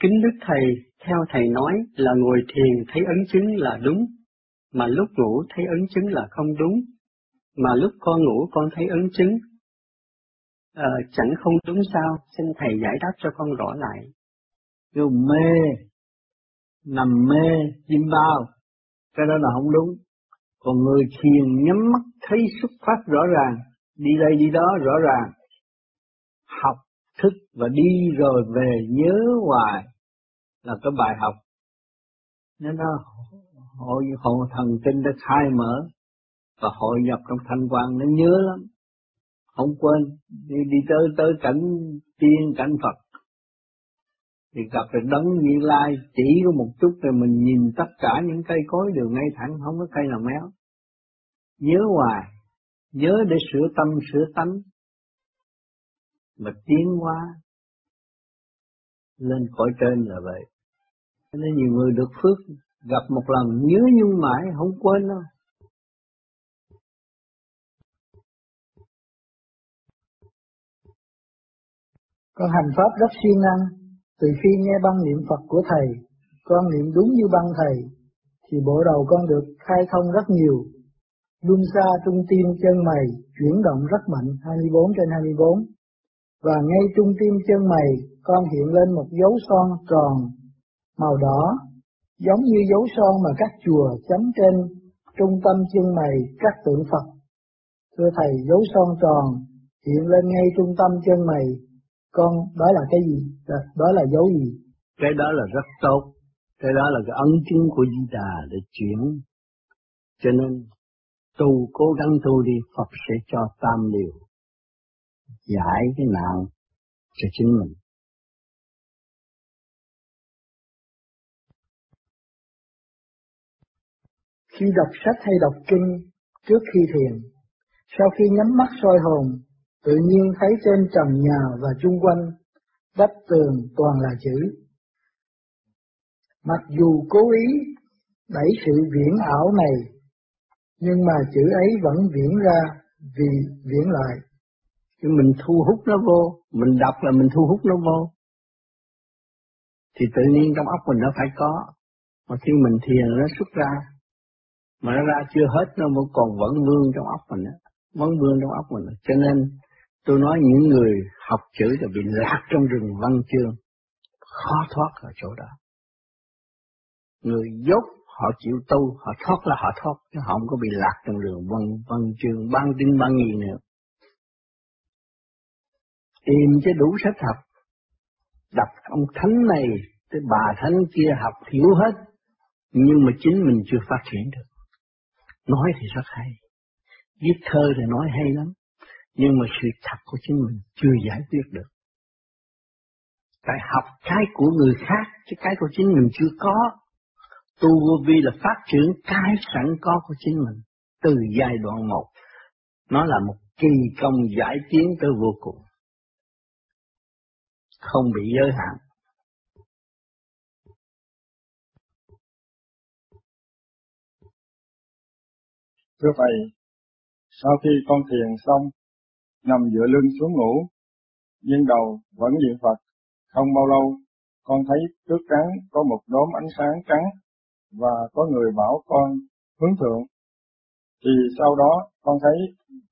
Kính Đức Thầy, theo Thầy nói là ngồi thiền thấy ấn chứng là đúng, mà lúc ngủ thấy ấn chứng là không đúng, mà lúc con ngủ con thấy ấn chứng. À, chẳng không đúng sao, xin Thầy giải đáp cho con rõ lại. Kêu mê, nằm mê, chim bao, cái đó là không đúng. Còn người thiền nhắm mắt thấy xuất phát rõ ràng, đi đây đi đó rõ ràng. Thức và đi rồi về nhớ hoài là cái bài học. Nên nó hội, hội thần kinh đã khai mở và hội nhập trong thanh quan nó nhớ lắm. Không quên, đi, đi tới tới cảnh tiên, cảnh Phật thì gặp được đấng như lai chỉ có một chút rồi mình nhìn tất cả những cây cối đều ngay thẳng không có cây nào méo nhớ hoài nhớ để sửa tâm sửa tánh mà tiến hóa lên cõi trên là vậy cho nên nhiều người được phước gặp một lần nhớ nhung mãi không quên đâu con hành pháp rất siêng năng từ khi nghe băng niệm Phật của Thầy, con niệm đúng như băng Thầy, thì bộ đầu con được khai thông rất nhiều. Luân xa trung tim chân mày chuyển động rất mạnh 24 trên 24. Và ngay trung tim chân mày con hiện lên một dấu son tròn màu đỏ, giống như dấu son mà các chùa chấm trên trung tâm chân mày các tượng Phật. Thưa Thầy, dấu son tròn hiện lên ngay trung tâm chân mày. Con đó là cái gì? À, đó là dấu gì? Cái đó là rất tốt. Cái đó là cái ấn chứng của di đà để chuyển. Cho nên tu cố gắng tu đi Phật sẽ cho tam điều giải cái nạn cho chính mình khi đọc sách hay đọc kinh trước khi thiền sau khi nhắm mắt soi hồn tự nhiên thấy trên trần nhà và chung quanh vách tường toàn là chữ. Mặc dù cố ý đẩy sự viễn ảo này, nhưng mà chữ ấy vẫn viễn ra vì viễn lại. Chứ mình thu hút nó vô, mình đọc là mình thu hút nó vô. Thì tự nhiên trong óc mình nó phải có. Mà khi mình thiền nó xuất ra, mà nó ra chưa hết nó vẫn còn vẫn vương trong óc mình vẫn vương trong óc mình. Cho nên Tôi nói những người học chữ là bị lạc trong rừng văn chương, khó thoát ở chỗ đó. Người dốt họ chịu tu, họ thoát là họ thoát, chứ họ không có bị lạc trong rừng văn, văn chương, ban tin ban gì nữa. Tìm cho đủ sách học, đọc ông thánh này, tới bà thánh kia học hiểu hết, nhưng mà chính mình chưa phát triển được. Nói thì rất hay, viết thơ thì nói hay lắm, nhưng mà sự thật của chính mình chưa giải quyết được. Tại học cái của người khác, chứ cái của chính mình chưa có. Tu vô vi là phát triển cái sẵn có của chính mình, từ giai đoạn một. Nó là một kỳ công giải tiến tới vô cùng. Không bị giới hạn. Thưa Thầy, sau khi con thiền xong, nằm dựa lưng xuống ngủ, nhưng đầu vẫn niệm Phật. Không bao lâu, con thấy trước trắng có một đốm ánh sáng trắng, và có người bảo con hướng thượng. Thì sau đó, con thấy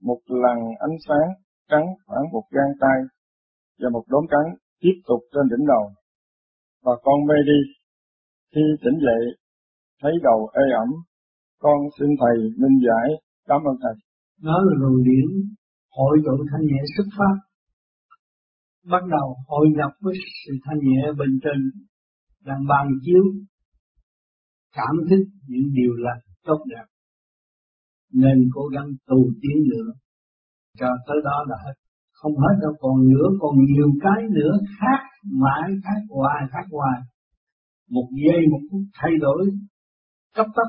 một lần ánh sáng trắng khoảng một gang tay, và một đốm trắng tiếp tục trên đỉnh đầu. Và con mê đi. Khi tỉnh dậy, thấy đầu ê ẩm, con xin Thầy minh giải, cảm ơn Thầy. Đó là luồng điển hội tụ thanh nhẹ xuất phát bắt đầu hội nhập với sự thanh nhẹ bình trên đang bàn chiếu cảm thức những điều lành tốt đẹp nên cố gắng tu tiến nữa cho tới đó là hết không hết đâu, còn nữa còn nhiều cái nữa khác, mãi khác hoài khác hoài. Một giây, một phút thay đổi cấp tốc.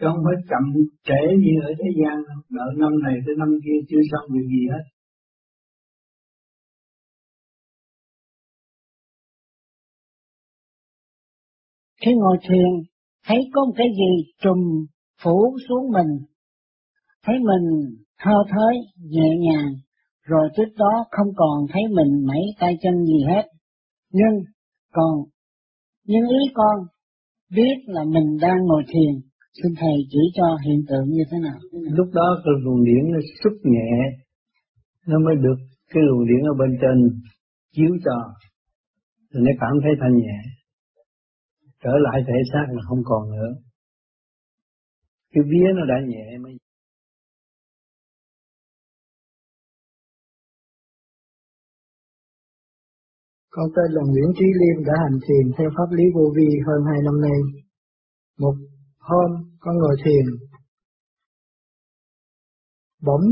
Chứ không phải chậm trễ như ở thế gian đợi năm này tới năm kia chưa xong việc gì hết. Khi ngồi thiền, thấy có một cái gì trùm phủ xuống mình? Thấy mình thơ thới nhẹ nhàng rồi trước đó không còn thấy mình mấy tay chân gì hết nhưng Còn nhưng ý con biết là mình đang ngồi thiền, xin thầy chỉ cho hiện tượng như thế nào? Lúc đó cái luồng điển nó xuất nhẹ, nó mới được cái luồng điển ở bên trên chiếu cho, thì nó cảm thấy thanh nhẹ. Trở lại thể xác là không còn nữa. Cái vía nó đã nhẹ mới Con tên là Nguyễn Trí Liêm đã hành thiền theo pháp lý vô vi hơn hai năm nay. Một hôm, con ngồi thiền. Bỗng,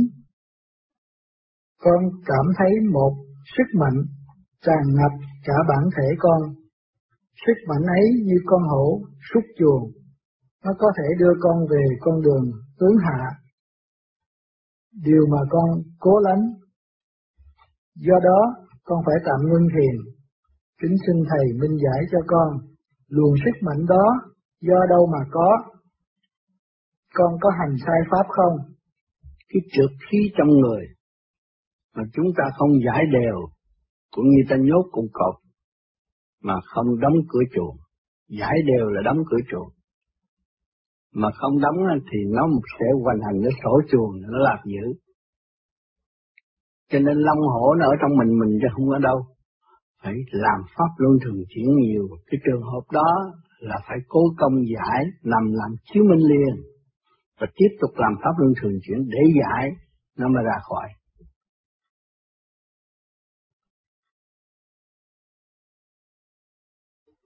con cảm thấy một sức mạnh tràn ngập cả bản thể con. Sức mạnh ấy như con hổ xúc chuồng, nó có thể đưa con về con đường tướng hạ. Điều mà con cố lánh. Do đó, con phải tạm ngưng thiền Kính xin Thầy minh giải cho con, luồng sức mạnh đó do đâu mà có? Con có hành sai pháp không? Cái trượt khí trong người mà chúng ta không giải đều, cũng như ta nhốt cùng cột mà không đóng cửa chuồng. Giải đều là đóng cửa chuồng. Mà không đóng thì nó sẽ hoành hành nó sổ chuồng, nó lạc dữ. Cho nên long hổ nó ở trong mình mình chứ không ở đâu. Phải làm pháp luân thường chuyển nhiều. Cái trường hợp đó là phải cố công giải nằm làm chiếu minh liền. Và tiếp tục làm pháp luân thường chuyển để giải nó mới ra khỏi.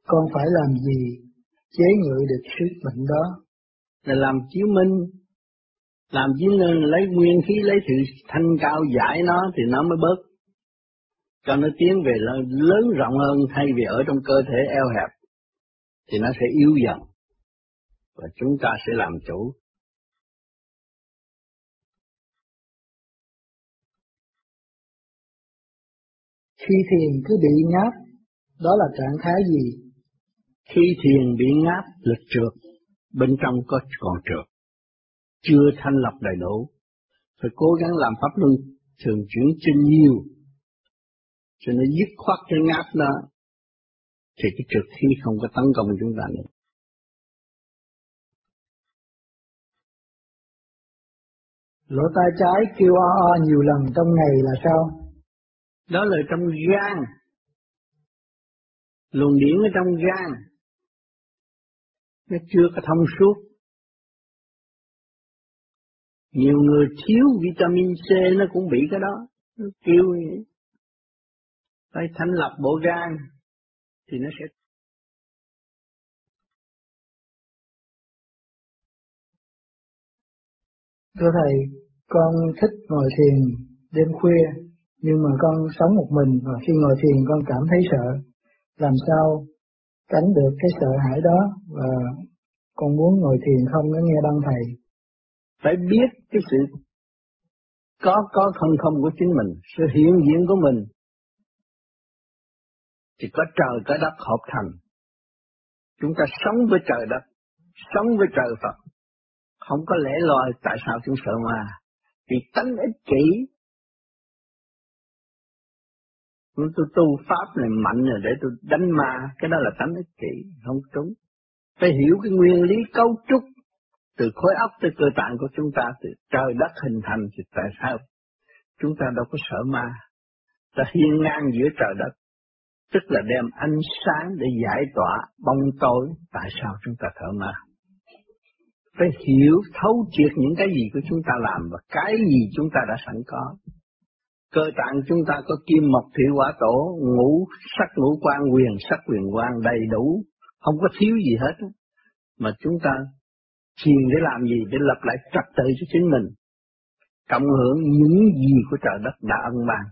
Con phải làm gì? Chế ngự được sức bệnh đó. Là làm chiếu minh làm chiếu minh lấy nguyên khí lấy sự thanh cao giải nó thì nó mới bớt cho nó tiến về lớn rộng hơn thay vì ở trong cơ thể eo hẹp thì nó sẽ yếu dần và chúng ta sẽ làm chủ. Khi thiền cứ bị ngáp, đó là trạng thái gì? Khi thiền bị ngáp là trượt, bên trong có còn trượt, chưa thanh lập đầy đủ. Phải cố gắng làm pháp luân thường chuyển trên nhiều cho nó dứt khoát cái ngáp đó thì cái trượt khí không có tấn công chúng ta nữa. Lỗ tai trái kêu o o nhiều lần trong ngày là sao? Đó là trong gan. Luồng điển ở trong gan. Nó chưa có thông suốt. Nhiều người thiếu vitamin C nó cũng bị cái đó. Nó kêu vậy phải thanh lập bộ gan thì nó sẽ Thưa Thầy, con thích ngồi thiền đêm khuya, nhưng mà con sống một mình và khi ngồi thiền con cảm thấy sợ. Làm sao tránh được cái sợ hãi đó và con muốn ngồi thiền không nó nghe băng Thầy. Phải biết cái sự có có không không của chính mình, sự hiện diện của mình thì có trời có đất hợp thành. Chúng ta sống với trời đất, sống với trời Phật. Không có lẽ loi tại sao chúng sợ ma. Vì tánh ích kỷ. Tôi tu pháp này mạnh rồi để tôi đánh ma, cái đó là tánh ích kỷ, không trúng. Phải hiểu cái nguyên lý cấu trúc từ khối óc tới cơ tạng của chúng ta, từ trời đất hình thành thì tại sao chúng ta đâu có sợ ma. Ta hiên ngang giữa trời đất, tức là đem ánh sáng để giải tỏa bóng tối tại sao chúng ta thở ma. Phải hiểu thấu triệt những cái gì của chúng ta làm và cái gì chúng ta đã sẵn có. Cơ tạng chúng ta có kim mộc thủy hỏa tổ, ngũ sắc ngũ quan quyền sắc quyền quan đầy đủ, không có thiếu gì hết. Mà chúng ta thiền để làm gì? Để lập lại trật tự cho chính mình. Cộng hưởng những gì của trời đất đã ân ban.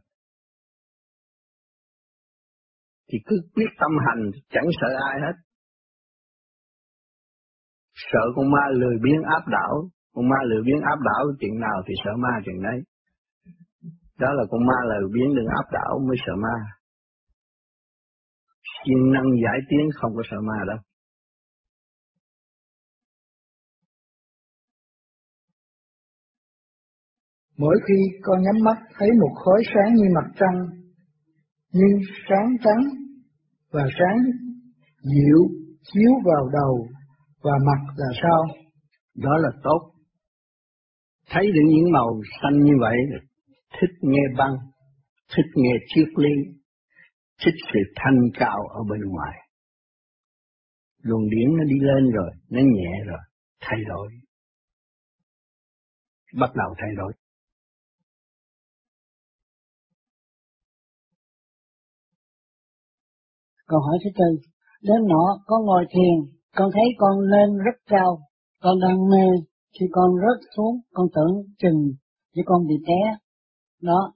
thì cứ quyết tâm hành, chẳng sợ ai hết sợ con ma lười biến áp đảo con ma lười biến áp đảo, chuyện nào thì sợ ma chuyện đấy đó là con ma lười biến đừng áp đảo mới sợ ma siêng năng giải tiến không có sợ ma đâu Mỗi khi con nhắm mắt thấy một khối sáng như mặt trăng, nhưng sáng trắng và sáng dịu chiếu vào đầu và mặt là sao? Đó là tốt. Thấy được những màu xanh như vậy, thích nghe băng, thích nghe triết lý, thích sự thanh cao ở bên ngoài. Luồng điển nó đi lên rồi, nó nhẹ rồi, thay đổi. Bắt đầu thay đổi. Câu hỏi thứ tư, đến nọ con ngồi thiền, con thấy con lên rất cao, con đang mê, khi con rớt xuống, con tưởng chừng như con bị té. Đó.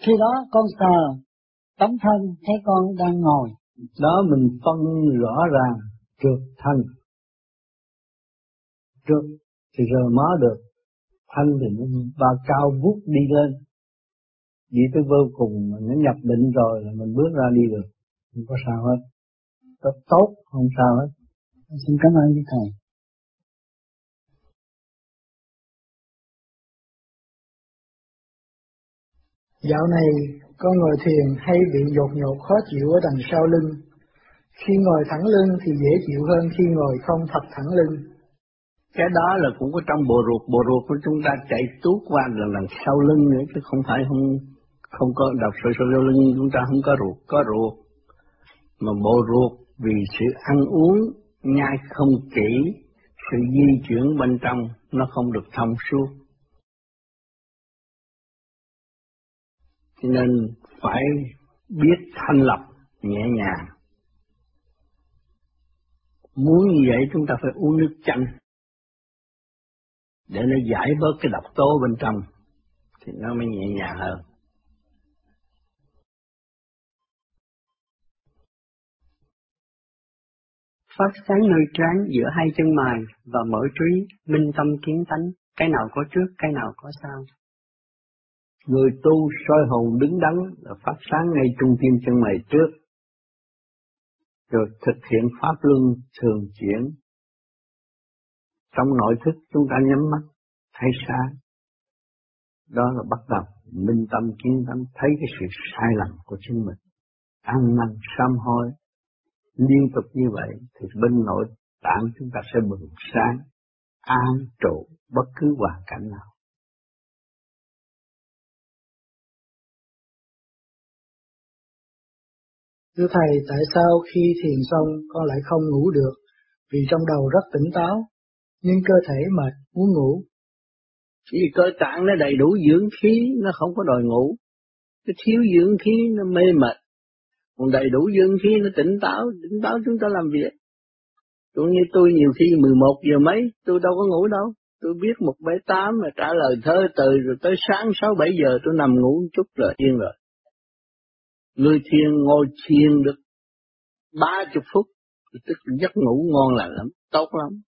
Khi đó con sờ, tấm thân thấy con đang ngồi. Đó mình phân rõ ràng trượt thân. Trượt thì rờ mó được, thân thì nó và cao vút đi lên. vì tới vô cùng mà nó nhập định rồi là mình bước ra đi được, không có sao hết. Tốt, tốt không sao hết. Xin cảm ơn thầy. Dạo này con ngồi thiền hay bị dột nhột khó chịu ở đằng sau lưng. Khi ngồi thẳng lưng thì dễ chịu hơn khi ngồi không thật thẳng lưng. Cái đó là cũng có trong bộ ruột, bộ ruột của chúng ta chạy tuốt qua là đằng sau lưng nữa, chứ không phải không không có đọc sợi sau lưng chúng ta không có ruột, có ruột. Mà bộ ruột vì sự ăn uống, nhai không kỹ, sự di chuyển bên trong nó không được thông suốt cho nên phải biết thanh lập nhẹ nhàng. Muốn như vậy chúng ta phải uống nước chanh để nó giải bớt cái độc tố bên trong thì nó mới nhẹ nhàng hơn. Phát sáng nơi trán giữa hai chân mày và mở trí, minh tâm kiến tánh, cái nào có trước, cái nào có sau. Người tu soi hồn đứng đắn là phát sáng ngay trung tim chân mày trước. Rồi thực hiện pháp luân thường chuyển. Trong nội thức chúng ta nhắm mắt, thấy sáng. Đó là bắt đầu minh tâm kiến tâm thấy cái sự sai lầm của chính mình. Ăn năn sám hối. Liên tục như vậy thì bên nội tạng chúng ta sẽ bừng sáng, an trụ bất cứ hoàn cảnh nào. Thưa Thầy, tại sao khi thiền xong con lại không ngủ được? Vì trong đầu rất tỉnh táo, nhưng cơ thể mệt, muốn ngủ. Vì cơ tạng nó đầy đủ dưỡng khí, nó không có đòi ngủ. Cái thiếu dưỡng khí nó mê mệt. Còn đầy đủ dương khí nó tỉnh táo, tỉnh táo chúng ta làm việc. Cũng như tôi nhiều khi 11 giờ mấy, tôi đâu có ngủ đâu. Tôi biết một bảy tám mà trả lời thơ từ rồi tới sáng 6 7 giờ tôi nằm ngủ một chút rồi yên rồi. Người thiền ngồi thiền được ba chục phút, tức giấc ngủ ngon lành lắm, tốt lắm.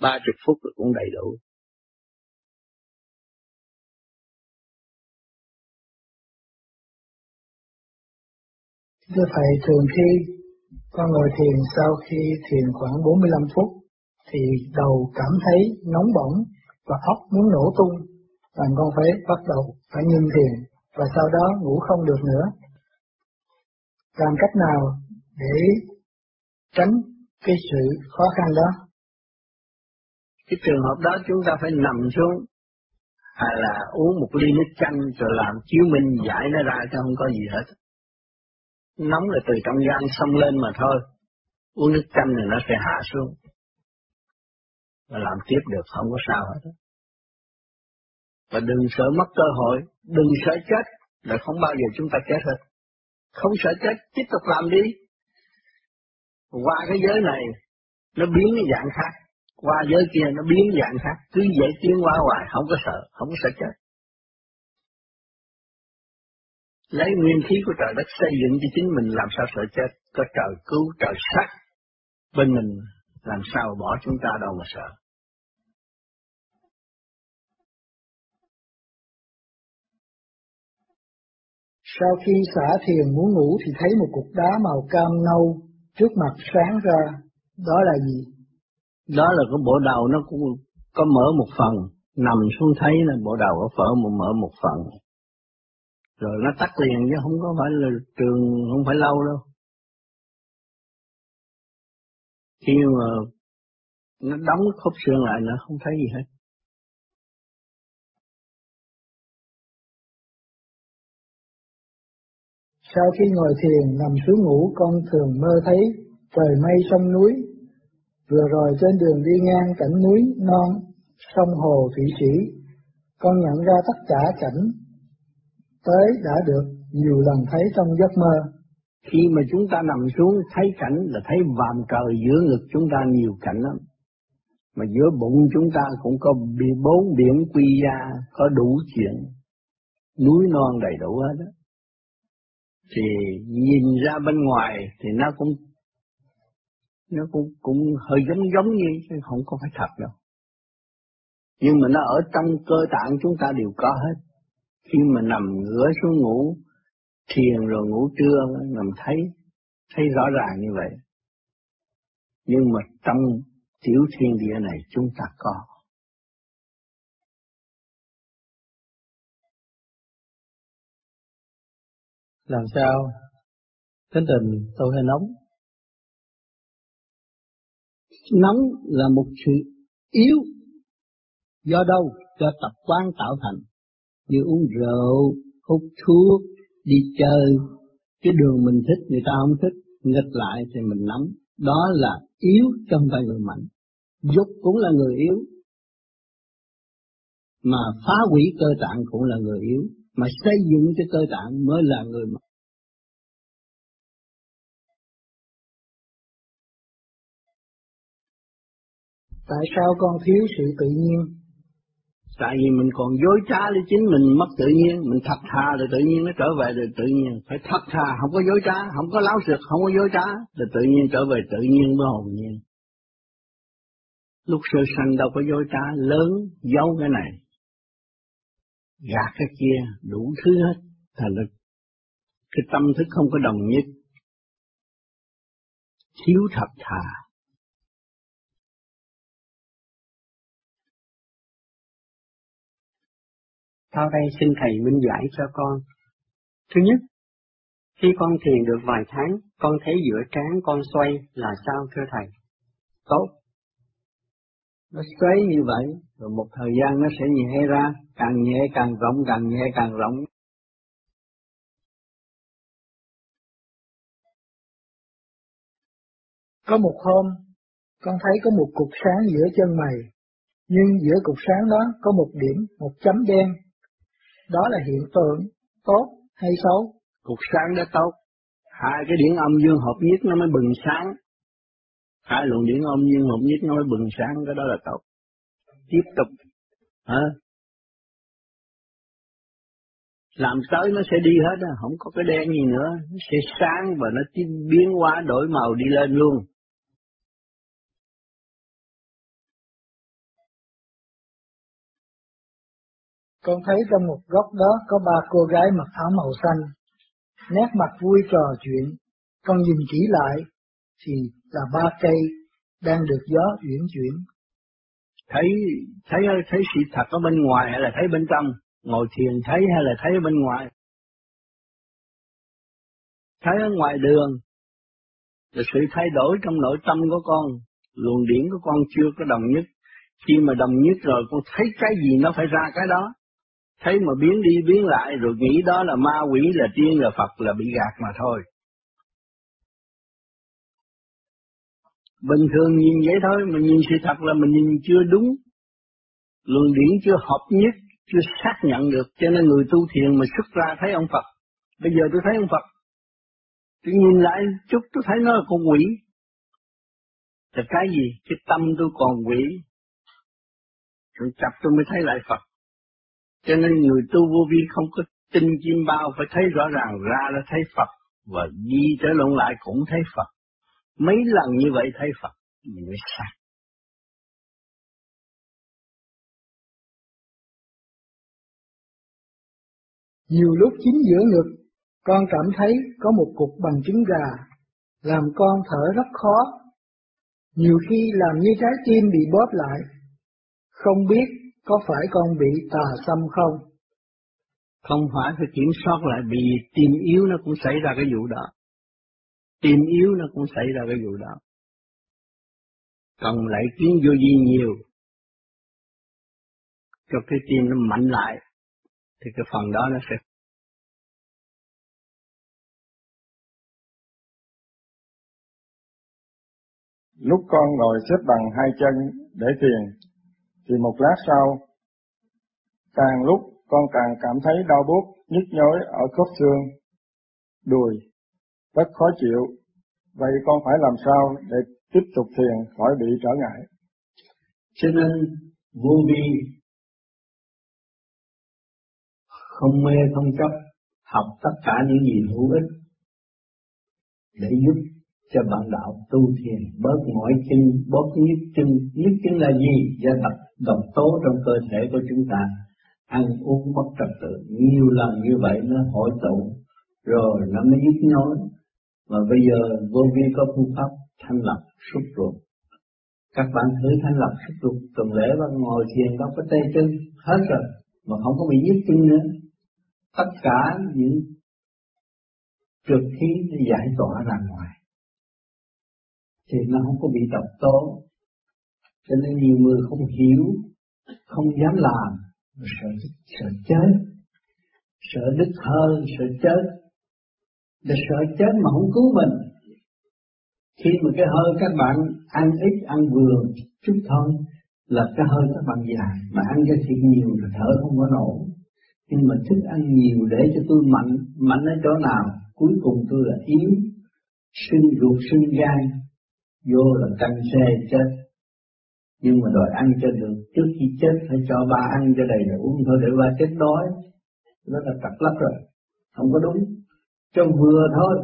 Ba chục phút cũng đầy đủ. Đức Thầy, thường khi con ngồi thiền sau khi thiền khoảng 45 phút, thì đầu cảm thấy nóng bỏng và óc muốn nổ tung, và con phải bắt đầu phải ngưng thiền, và sau đó ngủ không được nữa làm cách nào để tránh cái sự khó khăn đó? Cái trường hợp đó chúng ta phải nằm xuống hay là uống một ly nước chanh rồi làm chiếu minh giải nó ra cho không có gì hết. Nóng là từ trong gan xông lên mà thôi. Uống nước chanh thì nó sẽ hạ xuống. Và làm tiếp được không có sao hết. Và đừng sợ mất cơ hội, đừng sợ chết, là không bao giờ chúng ta chết hết. Không sợ chết, tiếp tục làm đi. Qua cái giới này, nó biến cái dạng khác. Qua giới kia nó biến dạng khác. Cứ dễ tiến qua hoài, không có sợ, không có sợ chết. Lấy nguyên khí của trời đất xây dựng cho chính mình làm sao sợ chết. Có trời cứu, trời sát. Bên mình làm sao bỏ chúng ta đâu mà sợ. Sau khi xả thiền muốn ngủ thì thấy một cục đá màu cam nâu trước mặt sáng ra. Đó là gì? Đó là cái bộ đầu nó cũng có mở một phần. Nằm xuống thấy là bộ đầu có phở một mở một phần. Rồi nó tắt liền chứ không có phải là trường, không phải lâu đâu. khi mà nó đóng khớp xương lại nó không thấy gì hết Sau khi ngồi thiền nằm xuống ngủ con thường mơ thấy trời mây sông núi. Vừa rồi trên đường đi ngang cảnh núi non, sông hồ thủy sĩ, con nhận ra tất cả cảnh tới đã được nhiều lần thấy trong giấc mơ. Khi mà chúng ta nằm xuống thấy cảnh là thấy vàm trời giữa ngực chúng ta nhiều cảnh lắm. Mà giữa bụng chúng ta cũng có bị bốn biển quy gia, có đủ chuyện. Núi non đầy đủ hết đó thì nhìn ra bên ngoài thì nó cũng nó cũng cũng hơi giống giống như chứ không có phải thật đâu nhưng mà nó ở trong cơ tạng chúng ta đều có hết khi mà nằm ngửa xuống ngủ thiền rồi ngủ trưa nằm thấy thấy rõ ràng như vậy. Nhưng mà trong tiểu thiên địa này chúng ta có. Làm sao? Tính tình tôi hơi nóng? Nóng là một sự yếu do đâu? Do tập quán tạo thành như uống rượu, hút thuốc, đi chơi. Cái đường mình thích, người ta không thích, nghịch lại thì mình nắm. Đó là yếu trong tay người mạnh. Dục cũng là người yếu. Mà phá hủy cơ tạng cũng là người yếu. Mà xây dựng cái cơ tạng mới là người mạnh. Tại sao con thiếu sự tự nhiên? Tại vì mình còn dối trá với chính mình mất tự nhiên, mình thật thà rồi tự nhiên nó trở về rồi tự nhiên. Phải thật thà, không có dối trá, không có láo sực, không có dối trá, rồi tự nhiên trở về tự nhiên với hồn nhiên. Lúc sơ sanh đâu có dối trá, lớn giấu cái này, gạt cái kia, đủ thứ hết. Thành lực cái tâm thức không có đồng nhất, thiếu thật thà. Sau đây xin Thầy minh giải cho con. Thứ nhất, khi con thiền được vài tháng, con thấy giữa trán con xoay là sao thưa Thầy? Tốt. Nó xoay như vậy, rồi một thời gian nó sẽ nhẹ ra, càng nhẹ càng rộng, càng nhẹ càng rộng. Có một hôm, con thấy có một cục sáng giữa chân mày, nhưng giữa cục sáng đó có một điểm, một chấm đen. Đó là hiện tượng tốt hay xấu? Cục sáng đã tốt. Hai cái điển âm dương hợp nhất nó mới bừng sáng. Hai luồng điển âm dương hợp nhất nó mới bừng sáng, cái đó là tốt. Tiếp tục. Hả? Làm tới nó sẽ đi hết không có cái đen gì nữa, nó sẽ sáng và nó biến hóa đổi màu đi lên luôn. Con thấy trong một góc đó có ba cô gái mặc áo màu xanh, nét mặt vui trò chuyện. Con nhìn kỹ lại, thì là ba cây đang được gió uyển chuyển. Thấy thấy thấy sự thật ở bên ngoài hay là thấy bên trong? Ngồi thiền thấy hay là thấy ở bên ngoài? Thấy ở ngoài đường là sự thay đổi trong nội tâm của con, luồng điển của con chưa có đồng nhất. Khi mà đồng nhất rồi con thấy cái gì nó phải ra cái đó thấy mà biến đi biến lại rồi nghĩ đó là ma quỷ là tiên là Phật là bị gạt mà thôi. Bình thường nhìn vậy thôi, mà nhìn sự thật là mình nhìn chưa đúng. luận điển chưa hợp nhất, chưa xác nhận được, cho nên người tu thiền mà xuất ra thấy ông Phật. Bây giờ tôi thấy ông Phật, tôi nhìn lại chút tôi thấy nó là con quỷ. Là cái gì? Cái tâm tôi còn quỷ. Rồi chập tôi mới thấy lại Phật. Cho nên người tu vô vi không có tin chim bao phải thấy rõ ràng ra là thấy Phật và đi trở lộn lại cũng thấy Phật. Mấy lần như vậy thấy Phật mình mới sai. Nhiều lúc chính giữa ngực, con cảm thấy có một cục bằng trứng gà, làm con thở rất khó. Nhiều khi làm như trái tim bị bóp lại, không biết có phải con bị tà xâm không? Không phải phải kiểm soát lại vì tim yếu nó cũng xảy ra cái vụ đó. Tim yếu nó cũng xảy ra cái vụ đó. cần lại kiến vô vi nhiều cho cái tim nó mạnh lại thì cái phần đó nó sẽ Lúc con ngồi xếp bằng hai chân để thiền, thì một lát sau, càng lúc con càng cảm thấy đau buốt, nhức nhối ở khớp xương, đùi, rất khó chịu. Vậy con phải làm sao để tiếp tục thiền khỏi bị trở ngại? Cho nên vô vi không mê không chấp học tất cả những gì hữu ích để giúp cho bạn đạo tu thiền. Bớt mỏi chân, bớt nhức chân. Nhức chân là gì? Do độc độc tố trong cơ thể của chúng ta. Ăn uống mất trật tự. Nhiều lần như vậy nó hội tụ. Rồi nó mới nhức nhối. Mà bây giờ vô vi có phương pháp thanh lọc xúc ruột. Các bạn thử thanh lọc xúc ruột. Tuần lễ bạn ngồi thiền đâu có tê chân. Hết rồi. Mà không có bị nhức chân nữa. Tất cả những trượt khí nó giải tỏa ra ngoài thì nó không có bị độc tố. Cho nên nhiều người không hiểu, không dám làm, sợ sợ chết, sợ đứt hơi, sợ chết. Để sợ chết mà không cứu mình, khi mà cái hơi các bạn ăn ít, ăn vừa chút thôi, là cái hơi các bạn dài mà ăn cho thiệt nhiều là thở không có nổi. Nhưng mà thức ăn nhiều để cho tôi mạnh mạnh ở chỗ nào? Cuối cùng tôi là yếu, sinh ruột, sinh gan vô là canh xe chết. Nhưng mà đòi ăn cho được, trước khi chết phải cho ba ăn cho đầy đủ thôi để ba chết đói. Đó là cặp lắc rồi, không có đúng. Cho vừa thôi.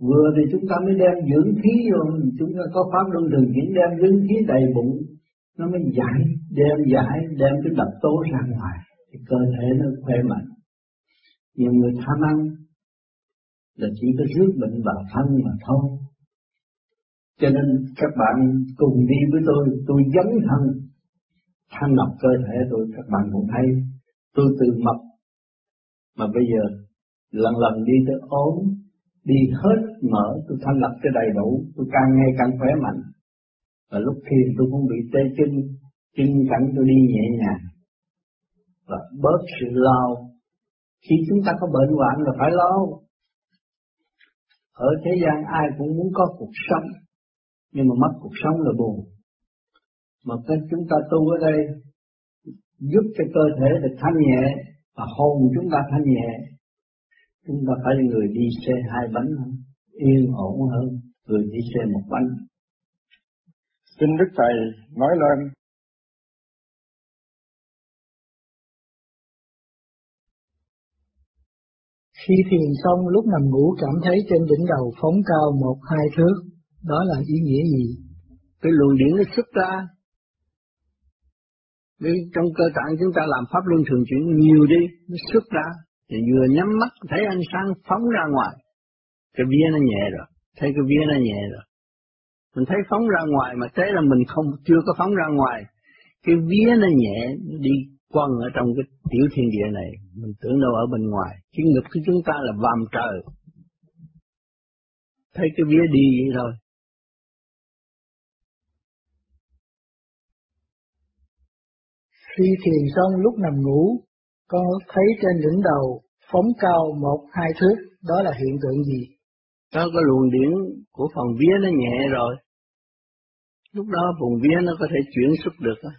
Vừa thì chúng ta mới đem dưỡng khí vô, chúng ta có pháp luân thường chuyển đem dưỡng khí đầy bụng, nó mới giải, đem giải, đem cái độc tố ra ngoài, thì cơ thể nó khỏe mạnh. Nhiều người tham ăn là chỉ có rước bệnh vào thân mà thôi cho nên các bạn cùng đi với tôi. Tôi dấn thân thanh lọc cơ thể tôi. Các bạn cũng thấy, tôi từ mập. Mà bây giờ, lần lần đi tới ốm, đi hết mở tôi thanh lọc cho đầy đủ, tôi càng ngày càng khỏe mạnh. Và lúc thiền tôi cũng bị tê chân chân cảnh tôi đi nhẹ nhàng. Và bớt sự lo. Khi chúng ta có bệnh hoạn là phải lo. Ở thế gian ai cũng muốn có cuộc sống nhưng mà mất cuộc sống là buồn. Mà cái chúng ta tu ở đây giúp cho cơ thể được thanh nhẹ và hồn chúng ta thanh nhẹ chúng ta phải là người đi xe hai bánh hơn yên ổn hơn người đi xe một bánh. Xin đức thầy nói lên. Khi thiền xong lúc nằm ngủ cảm thấy trên đỉnh đầu phóng cao một hai thước, đó là ý nghĩa gì? Cái luồng điển nó xuất ra. Vì trong cơ tạng chúng ta làm pháp luân thường chuyển nhiều đi, nó xuất ra. Thì vừa nhắm mắt thấy ánh sáng phóng ra ngoài. Cái vía nó nhẹ rồi, thấy cái vía nó nhẹ rồi. Mình thấy phóng ra ngoài mà thế là mình không chưa có phóng ra ngoài. Cái vía nó nhẹ, nó đi quăng ở trong cái tiểu thiên địa này, mình tưởng đâu ở bên ngoài. Cái ngực của chúng ta là vàm trời. Thấy cái vía đi vậy thôi. Khi thiền xong lúc nằm ngủ, con thấy trên đỉnh đầu phóng cao một hai thước, đó là hiện tượng gì? Đó cái luồng điển của phần vía nó nhẹ rồi. Lúc đó vùng vía nó có thể chuyển xuất được.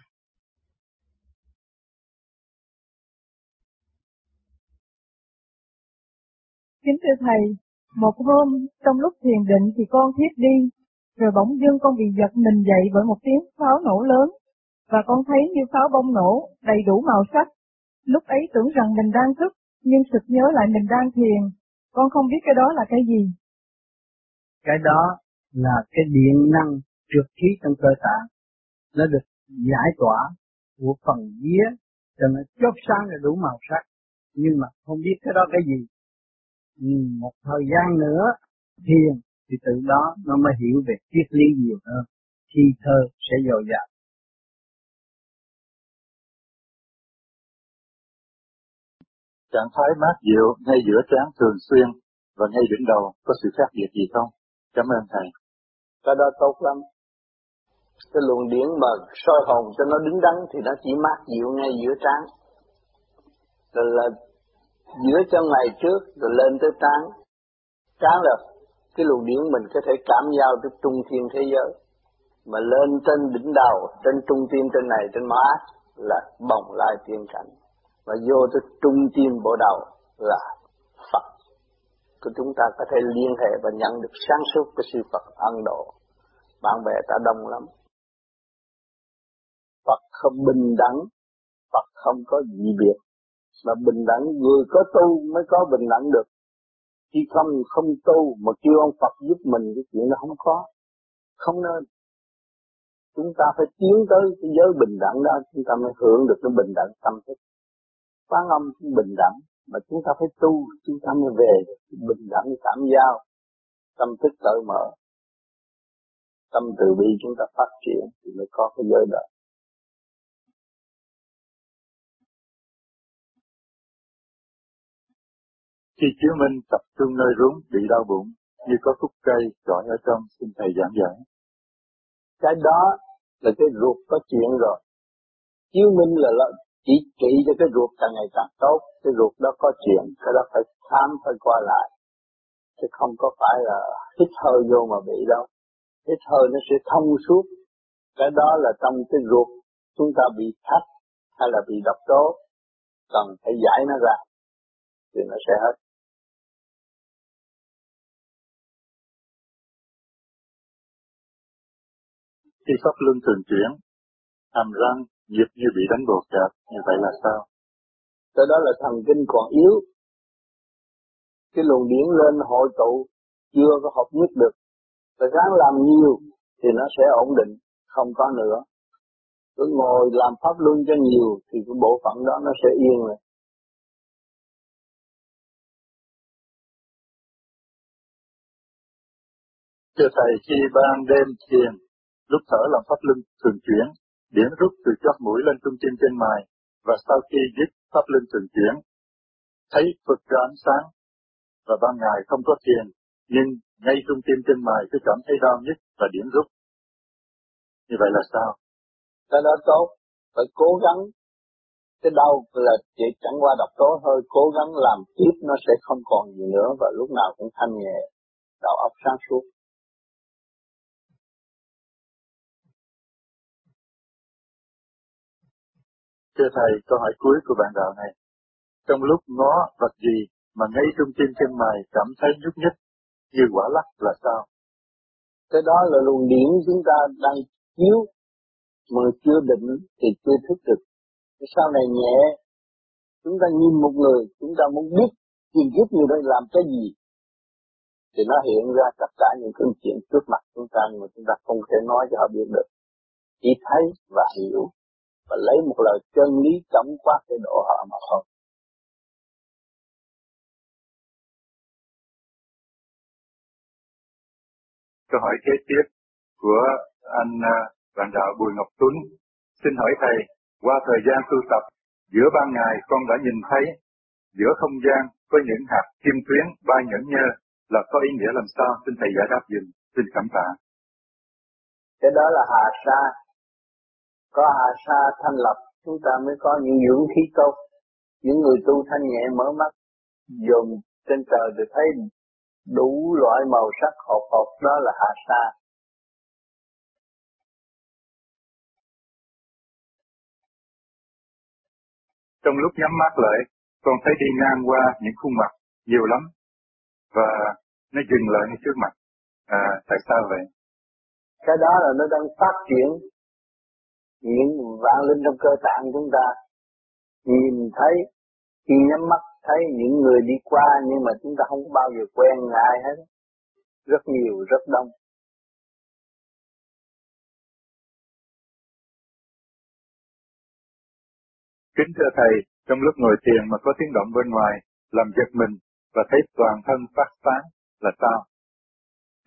Kính thưa Thầy, một hôm trong lúc thiền định thì con thiếp đi, rồi bỗng dưng con bị giật mình dậy bởi một tiếng pháo nổ lớn, và con thấy như pháo bông nổ, đầy đủ màu sắc. Lúc ấy tưởng rằng mình đang thức, nhưng sực nhớ lại mình đang thiền, con không biết cái đó là cái gì. Cái đó là cái điện năng trượt khí trong cơ tạng, nó được giải tỏa của phần vía cho nó chốt sáng là đủ màu sắc, nhưng mà không biết cái đó cái gì. Một thời gian nữa thiền thì tự đó nó mới hiểu về triết lý nhiều hơn. Khi thơ sẽ dồi dào. Trạng thái mát dịu ngay giữa trán thường xuyên và ngay đỉnh đầu, có sự khác biệt gì không? Cảm ơn thầy. Cái đó tốt lắm. cái luồng điển mà soi hồn cho nó đứng đắn thì nó chỉ mát dịu ngay giữa trán rồi là giữa chân ngày trước, rồi lên tới trán trán là, cái luồng điển mình có thể cảm giao tới trung thiên thế giới mà lên trên đỉnh đầu, trên trung tim trên này, trên má, là bồng lại tiên cảnh và vô tới trung tim bộ đầu là Phật. Của chúng ta có thể liên hệ và nhận được sáng suốt của sư Phật Ấn Độ. Bạn bè ta đông lắm. Phật không bình đẳng, Phật không có gì biệt. Mà bình đẳng, người có tu mới có bình đẳng được. Khi không không tu mà kêu ông Phật giúp mình, cái chuyện nó không có. Không nên. Chúng ta phải tiến tới cái giới bình đẳng đó, chúng ta mới hưởng được cái bình đẳng tâm thức quán âm bình đẳng mà chúng ta phải tu chúng ta mới về bình đẳng cảm giao tâm thức tự mở tâm từ bi chúng ta phát triển thì mới có cái giới đó Khi chiếu minh tập trung nơi rúng bị đau bụng, như có khúc cây trọi ở trong, xin Thầy giảng giải. Cái đó là cái ruột có chuyện rồi. Chiếu minh là, là chỉ trị cho cái ruột càng ngày càng tốt, cái ruột đó có chuyện, cái đó phải khám, phải qua lại. Chứ không có phải là hít hơi vô mà bị đâu. Hít hơi nó sẽ thông suốt. Cái đó là trong cái ruột chúng ta bị thắt hay là bị độc tố, cần phải giải nó ra, thì nó sẽ hết. Khi pháp luân thường chuyển, hàm răng, nhịp như bị đánh bột kẹp, như vậy là sao? Cái đó là thần kinh còn yếu. Cái luồng điển lên hội tụ, chưa có hợp nhất được. Phải ráng làm nhiều, thì nó sẽ ổn định, không có nữa. Cứ ngồi làm pháp luân cho nhiều, thì cái bộ phận đó nó sẽ yên rồi. Thưa Thầy, khi ban đêm thiền, lúc thở làm pháp luân thường chuyển, điểm rút từ chóp mũi lên trung tim trên mài, và sau khi dứt pháp linh thường chuyển, thấy Phật ra ánh sáng, và ban ngày không có thiền, nhưng ngay trung tim trên mài cứ cảm thấy đau nhất và điểm rút. Như vậy là sao? Cái đó tốt, phải cố gắng. Cái đau là chỉ chẳng qua độc tố thôi, cố gắng làm tiếp nó sẽ không còn gì nữa và lúc nào cũng thanh nhẹ, đầu óc sáng suốt. Thưa Thầy, câu hỏi cuối của bạn đạo này. Trong lúc ngó vật gì mà ngay trung tim chân mày cảm thấy nhúc nhích như quả lắc là sao? Cái đó là luồng điển chúng ta đang chiếu mà chưa định thì chưa thức được. Sau này nhẹ, chúng ta nhìn một người, chúng ta muốn biết tìm kiếp người đó làm cái gì. Thì nó hiện ra tất cả những cái chuyện trước mặt chúng ta mà chúng ta không thể nói cho họ biết được. Chỉ thấy và hiểu và lấy một lời chân lý tổng quát để độ họ mà thôi. Câu hỏi kế tiếp của anh à, bạn đạo Bùi Ngọc Tuấn. Xin hỏi Thầy, qua thời gian tu tập, giữa ban ngày con đã nhìn thấy giữa không gian có những hạt kim tuyến ba nhẫn nhơ là có ý nghĩa làm sao? Xin Thầy giải đáp dùm. Xin cảm tạ. Cái đó là hà sa có hà sa thanh lập chúng ta mới có những dưỡng khí tốt. Những người tu thanh nhẹ mở mắt dồn trên trời thì thấy đủ loại màu sắc hột hột đó là hạ sa trong lúc nhắm mắt lại con thấy đi ngang qua những khuôn mặt nhiều lắm và nó dừng lại ngay trước mặt. À, tại sao vậy? Cái đó là nó đang phát triển những vạn linh trong cơ tạng chúng ta nhìn thấy khi nhắm mắt thấy những người đi qua nhưng mà chúng ta không bao giờ quen ai hết rất nhiều rất đông Kính thưa Thầy, trong lúc ngồi thiền mà có tiếng động bên ngoài, làm giật mình và thấy toàn thân phát sáng là sao?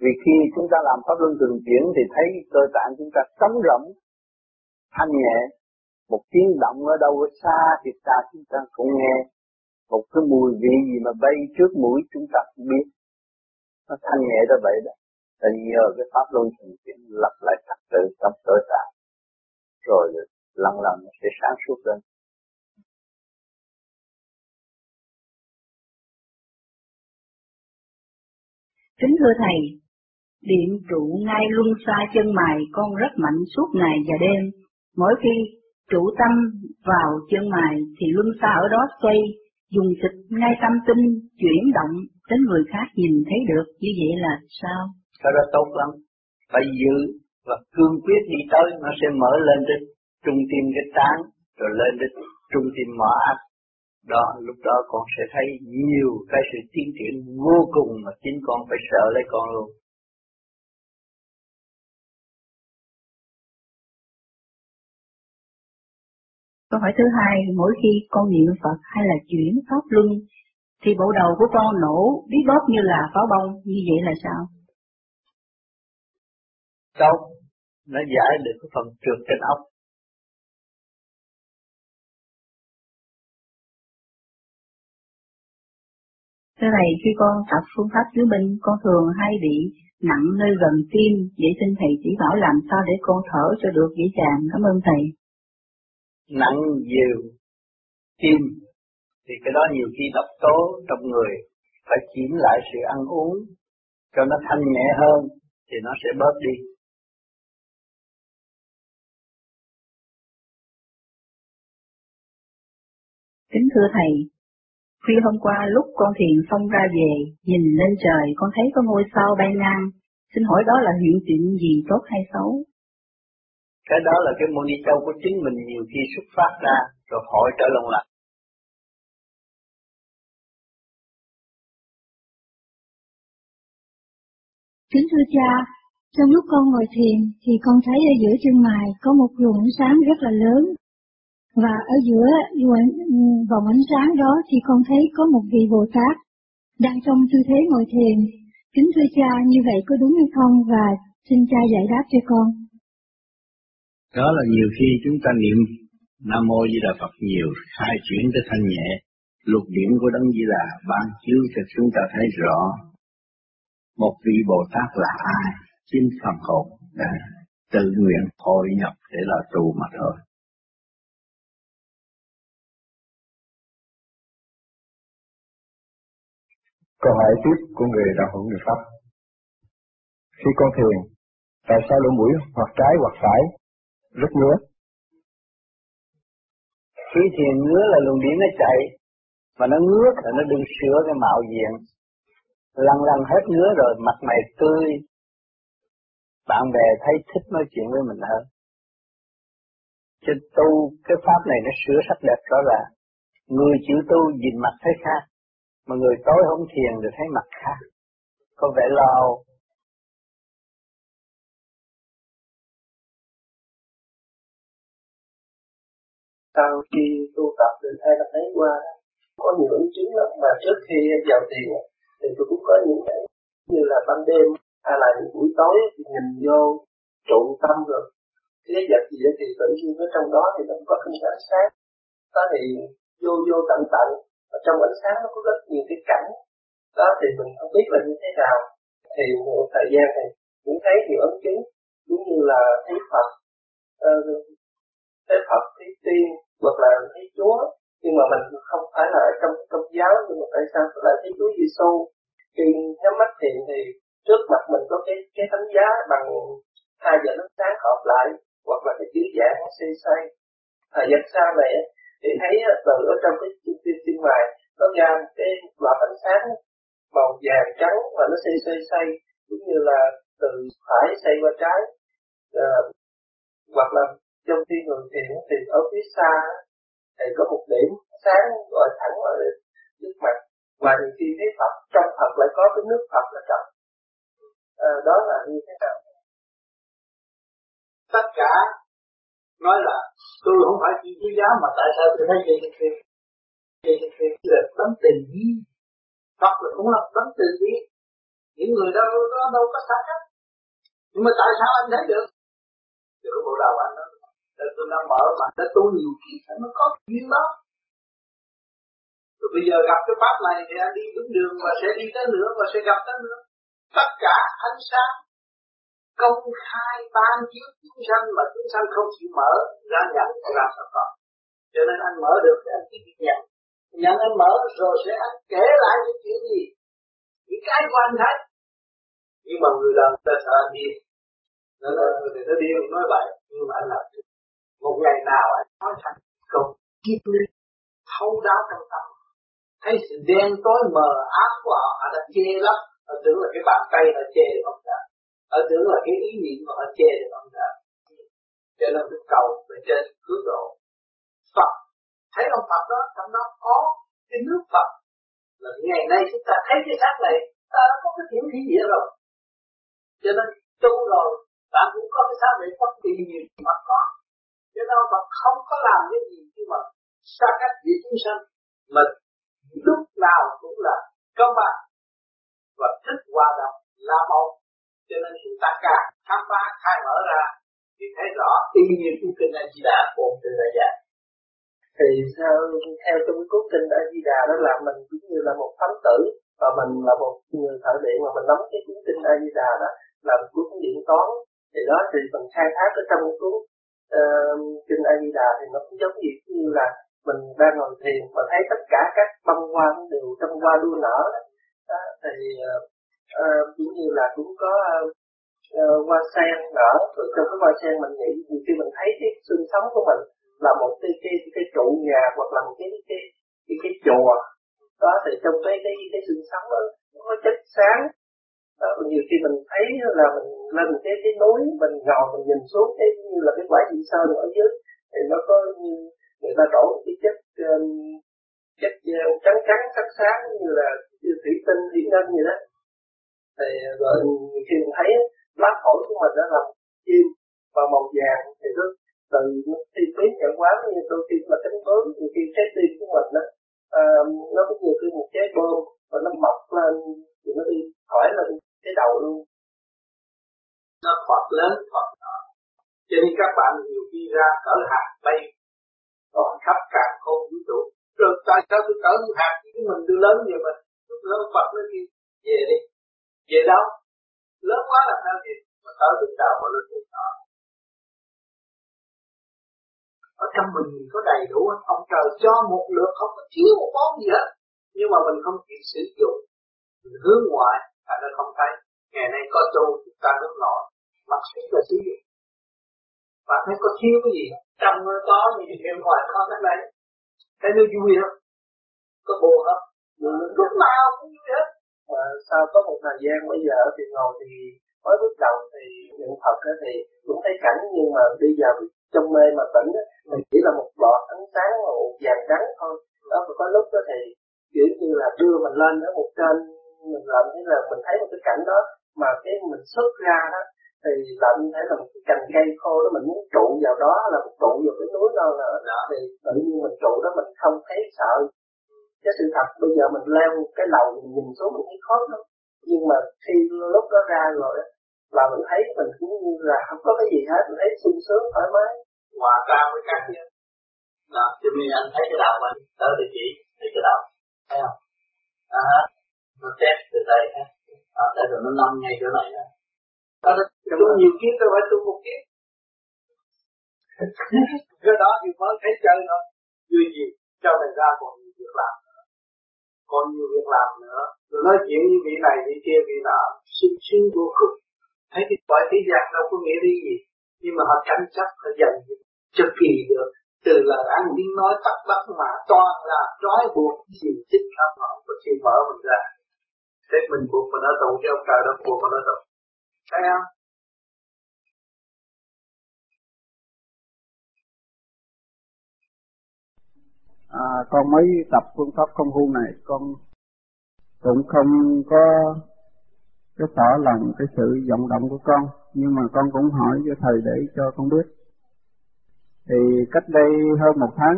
Vì khi chúng ta làm pháp luân thường chuyển thì thấy cơ tạng chúng ta trống rỗng, thanh nhẹ một tiếng động ở đâu ở xa thì ta chúng ta cũng nghe. Một cái mùi vị gì mà bay trước mũi chúng ta cũng biết. Nó thanh nhẹ đó vậy đó. Là nhờ cái pháp luân thường chuyển lập lại trật tự trong tối tại rồi lần lần sẽ sáng suốt lên. Kính thưa Thầy, điện trụ ngay luân xa chân mày con rất mạnh suốt ngày và đêm. Mỗi khi trụ tâm vào chân mày thì luân xa ở đó xoay, dùng thịt ngay tâm tinh, chuyển động đến người khác nhìn thấy được, như vậy là sao? Cái đó tốt lắm, phải giữ và cương quyết đi tới nó sẽ mở lên đến trung tim cái tán rồi lên đến trung tim mỏ áp. đó lúc đó con sẽ thấy nhiều cái sự tiến triển vô cùng mà chính con phải sợ lấy con luôn Câu hỏi thứ hai, mỗi khi con niệm Phật hay là chuyển pháp luân, thì bộ đầu của con nổ bí bóp như là pháo bông, như vậy là sao? Đâu, nó giải được cái phần trượt trên ốc. Thế này khi con tập phương pháp chứa minh, con thường hay bị nặng nơi gần tim, vậy xin thầy chỉ bảo làm sao để con thở cho được dễ dàng. Cảm ơn thầy. Nặng nhiều tim thì cái đó nhiều khi độc tố trong người phải chuyển lại sự ăn uống cho nó thanh nhẹ hơn thì nó sẽ bớt đi. Kính thưa Thầy, Khuya hôm qua lúc con thiền xong ra về, nhìn lên trời con thấy có ngôi sao bay ngang. Xin hỏi đó là hiện tượng gì tốt hay xấu? Cái đó là cái môn đi châu của chính mình nhiều khi xuất phát ra rồi hội trở lòng lại. Kính thưa cha, trong lúc con ngồi thiền thì con thấy ở giữa chân mày có một luồng ánh sáng rất là lớn và ở giữa vòng ánh sáng đó thì con thấy có một vị Bồ Tát đang trong tư thế ngồi thiền. Kính thưa cha, như vậy có đúng hay không và xin cha giải đáp cho con. Đó là nhiều khi chúng ta niệm Nam Mô Di Đà Phật nhiều, khai chuyển tới thanh nhẹ, lục điểm của Đấng Di Đà ban chiếu cho chúng ta thấy rõ một vị Bồ Tát là ai, chính phần hồn đã tự nguyện hội nhập để là tu mà thôi. Câu hỏi tiếp của người đạo hữu người Pháp. Khi con thiền, tại sao lỗ mũi hoặc trái hoặc phải rất ngứa? Khi thiền ngứa là luồng điển nó chạy, mà nó ngứa là nó đừng sửa cái mạo diện. Lần lần hết ngứa rồi, mặt mày tươi, bạn bè thấy thích nói chuyện với mình hơn. chứ tu cái pháp này nó sửa sắc đẹp rõ ràng. Người chịu tu nhìn mặt thấy khác, mà người tối không thiền thì thấy mặt khác có vẻ lo sau khi tu tập từ hai năm tháng qua có nhiều ứng chứng lắm. Mà trước khi vào thiền thì tôi cũng có những cái như là ban đêm hay là những buổi tối thì nhìn vô trụ tâm rồi. Cái vật gì đó thì tự nhiên ở trong đó thì nó có cái ánh sáng. Đó thì vô vô tận tận ở trong ánh sáng nó có rất nhiều cái cảnh. Đó thì mình không biết là như thế nào. Thì một thời gian này cũng thấy nhiều ấn chứng cũng như là thấy Phật. Uh, thấy Phật thấy tiên hoặc là thấy Chúa nhưng mà mình không phải là ở trong công giáo nhưng mà tại sao lại thấy Chúa Giêsu khi nhắm mắt thiền thì trước mặt mình có cái cái thánh giá bằng hai giờ ánh sáng hợp lại hoặc là cái chữ giả nó xây xây thời gian sau này thì thấy từ ở trong cái tim tim tim ngoài nó ra cái loạt ánh sáng màu vàng trắng và nó xây xây xây cũng như là từ phải xây qua trái à, hoặc là trong khi người thiền thì ở phía xa thì có một điểm sáng gọi thẳng ở trước mặt và thì khi thấy Phật trong Phật lại có cái nước Phật nó trong à, đó là như thế nào? Tất cả nói là tôi không phải chỉ chú giáo mà tại sao tôi thấy vậy vậy vậy thì là tấm tình ý Phật là cũng là tấm tình ý những người đó, đó đâu có xác hết. Nhưng mà tại sao anh thấy được? Thì có bộ đầu anh đó là tôi đã mở mà đã tu nhiều kiếp nó có duyên đó. Rồi bây giờ gặp cái pháp này thì anh đi đúng đường và sẽ đi tới nữa và sẽ gặp tới nữa. Tất cả ánh sáng công khai ban chiếu chúng sanh mà chúng sanh không chịu mở ra nhận ra sao có cho nên anh mở được thì anh chỉ nhận. Nhận anh mở rồi sẽ anh kể lại những chuyện gì? Những cái của anh thấy. Nhưng mà người làm ta sợ anh điên. Nó là người ờ, nó điên nói vậy nhưng mà anh làm được một ngày nào anh nói thành công, kiếp lý thấu đáo trong tâm. Thấy sự đen tối mờ ác của họ họ đã che lấp họ tưởng là cái bàn tay họ che được ông ta họ tưởng là cái ý niệm của họ che được ông ta cho nên tôi cầu về trên cứu độ Phật. Thấy ông Phật đó, trong đó có cái nước Phật. Là ngày nay chúng ta thấy cái xác này, ta đã có cái hiển thí gì rồi. Cho nên tu rồi bạn cũng có cái xác này có bị nhiều Phật có cho nên ông Phật không có làm cái gì nhưng mà xa cách giữa chúng sanh, mà lúc nào cũng là công bằng và thích hòa đồng là một. Cho nên chúng ta càng khám phá, khai mở ra thì thấy rõ y như cuốn kinh A Di Đà của từ đại giác thì sao theo trong cái cuốn kinh A Di Đà đó là mình cũng như là một thánh tử và mình là một người thợ điện mà mình nắm cái cuốn kinh A Di Đà đó là cuốn điện toán. Thì đó thì mình khai thác ở trong cuốn uh, kinh A Di Đà thì nó cũng giống như như là mình đang ngồi thiền mà thấy tất cả các băng hoa đều trong hoa đua nở. Đó, thì uh, uh, cũng như là cũng có uh, hoa sen nở. Rồi trong cái hoa sen mình nghĩ nhiều khi mình thấy cái xương sống của mình là một cái cái cái trụ nhà hoặc là một cái cái cái, cái chùa. Đó thì trong cái cái cái xương sống đó nó có chất sáng đó, nhiều khi mình thấy là mình lên cái cái núi mình ngồi mình nhìn xuống cái như là cái quả dị sơn ở dưới thì nó có như người ta đổ cái chất um, chất uh, trắng trắng sắc sáng như là thủy tinh thủy ngân gì đó. Thì uh, rồi khi mình thấy lá phổi của mình đó là chim và màu vàng thì nó từ khi tiên biến nhận quá như đôi khi mà tính bướm nhiều khi trái tim của mình đó uh, um, nó cũng nhiều khi một trái bơm và nó mọc lên thì nó đi khỏi là cái đầu luôn. Nó thoát lớn thoát nhỏ. Cho nên các bạn nhiều khi ra cỡ hạt bay, còn khắp cả không vũ trụ. Rồi tại sao tôi cỡ hạt chứ? Mình tôi lớn như mình lúc lớn Phật nó đi về đi, về đâu? Lớn quá là sao gì mà cỡ tôi đạo mà lên tôi nhỏ ở trong mình mình có đầy đủ ông trời cho một lượng không có thiếu một món gì hết. Nhưng mà mình không biết sử dụng hướng ngoại thành nó không thấy. Ngày nay có tu chúng ta hướng nội. Mặc sức là sử dụng bạn thấy có thiếu cái gì trong nó có những cái bên ngoài có cái này. Thấy nó vui không? Có buồn không? Ừ, lúc nào cũng vui hết. À, sau có một thời gian bây giờ thì ngồi thì mới bước đầu thì nhận thật thì cũng thấy cảnh nhưng mà bây giờ trong mê mà tỉnh thì chỉ là một bọt ánh sáng màu vàng trắng thôi. Đó mà có lúc đó thì kiểu như là đưa mình lên ở một trên mình làm thế là mình thấy một cái cảnh đó mà cái mình xuất ra đó thì lạnh thấy là một cái cành cây khô đó mình muốn trụ vào đó là một trụ vào cái núi đó là đó. thì tự nhiên mình trụ đó mình không thấy sợ. Cái sự thật bây giờ mình leo cái lầu mình nhìn xuống mình thấy khó lắm. Nhưng mà khi lúc đó ra rồi là mình thấy mình cũng như là không có cái gì hết mình thấy sung sướng thoải mái. Hòa cao với các nhân đó cho nên anh thấy cái đầu mình tới địa chỉ thấy cái đầu thấy không? Đó nó test từ đây ha. À, tại rồi nó nằm ngay chỗ này đó đó tu nhiều kiếp tôi phải tu một kiếp. Cái đó thì mới thấy chơi thôi. Duy gì cho này ra còn nhiều việc làm nữa. Còn nhiều việc làm nữa. Rồi nói chuyện như vị này vị kia vị nọ. Sung sướng vô cùng. Thấy cái cõi thế gian đâu có nghĩa đi gì. Nhưng mà họ tranh chấp họ giành cho kỳ được. Từ lời ăn tiếng nói tắt bắt mà toàn là trói buộc gì thích khắp họ. Và khi mở mình ra thế mình buộc mình ở tù chứ ông trời đâu buộc mình ở tù thấy không? À, con mới tập phương pháp công phu này con cũng không có cái tỏ lòng cái sự vọng động của con nhưng mà con cũng hỏi cho thầy để cho con biết. Thì cách đây hơn một tháng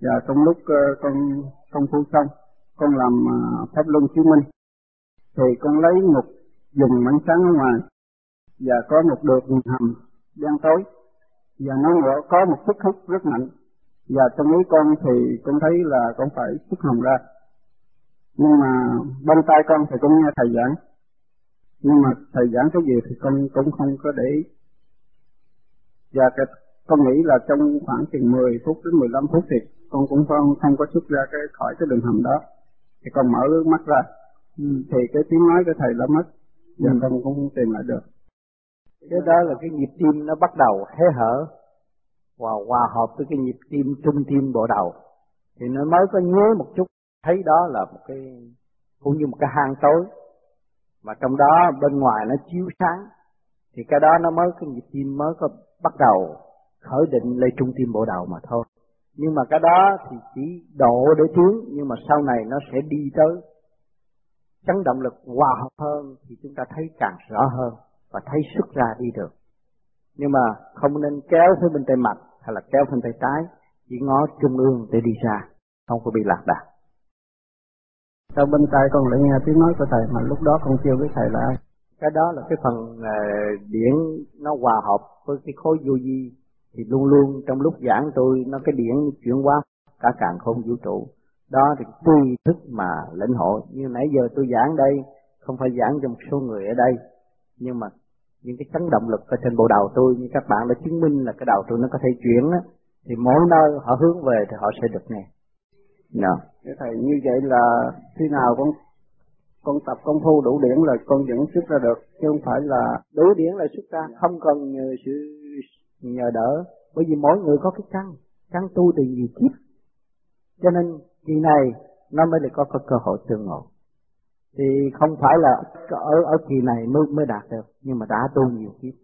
và trong lúc ờ, con công phu xong con làm ờ, pháp luân chứng minh thì con lấy một dùng ánh sáng ở ngoài, và có một đường hầm đen tối. Và nó có một sức hút rất mạnh. Và trong ý con thì con thấy là con phải xuất hồng ra. Nhưng mà bên tay con thì con nghe thầy giảng. Nhưng mà thầy giảng cái gì thì con cũng không có để ý. Và cái, con nghĩ là trong khoảng chừng 10 phút đến 15 phút thì con cũng không không có xuất ra cái khỏi cái đường hầm đó. Thì con mở mắt ra thì cái tiếng nói của thầy đã mất. Và ừ. con cũng không tìm lại được. Cái đó là cái nhịp tim nó bắt đầu hé hở và hòa hợp với cái nhịp tim trung tim bộ đầu. Thì nó mới có nhớ một chút thấy đó là một cái cũng như một cái hang tối. Mà trong đó bên ngoài nó chiếu sáng. Thì cái đó nó mới cái nhịp tim mới có bắt đầu khởi định lên trung tim bộ đầu mà thôi. Nhưng mà cái đó thì chỉ độ để tiến nhưng mà sau này nó sẽ đi tới chấn động lực hòa hợp hơn thì chúng ta thấy càng rõ hơn và thấy xuất ra đi được. Nhưng mà không nên kéo phía bên tay mặt hay là kéo bên tay trái chỉ ngó trung ương để đi ra không có bị lạc đà. Sau bên tay con lại nghe tiếng nói của thầy mà lúc đó con kêu với thầy là ai? Cái đó là cái phần uh, điển nó hòa hợp với cái khối vô vi thì luôn luôn trong lúc giảng tôi nó cái điển chuyển hóa cả càng không vũ trụ đó thì tùy thức mà lĩnh hội như nãy giờ tôi giảng đây không phải giảng cho một số người ở đây nhưng mà những cái chấn động lực ở trên bộ đầu tôi như các bạn đã chứng minh là cái đầu tôi nó có thể chuyển á thì mỗi nơi họ hướng về thì họ sẽ được nghe. Dạ. Yeah. thầy như vậy là khi nào con con tập công phu đủ điển là con vẫn xuất ra được chứ không phải là đủ điển là xuất ra không cần nhờ sự nhờ đỡ bởi vì mỗi người có cái căn căn tu từ nhiều kiếp cho nên kỳ này nó mới lại có, có cơ hội tương ngộ thì không phải là ở ở kỳ này mới mới đạt được nhưng mà đã tu nhiều kiếp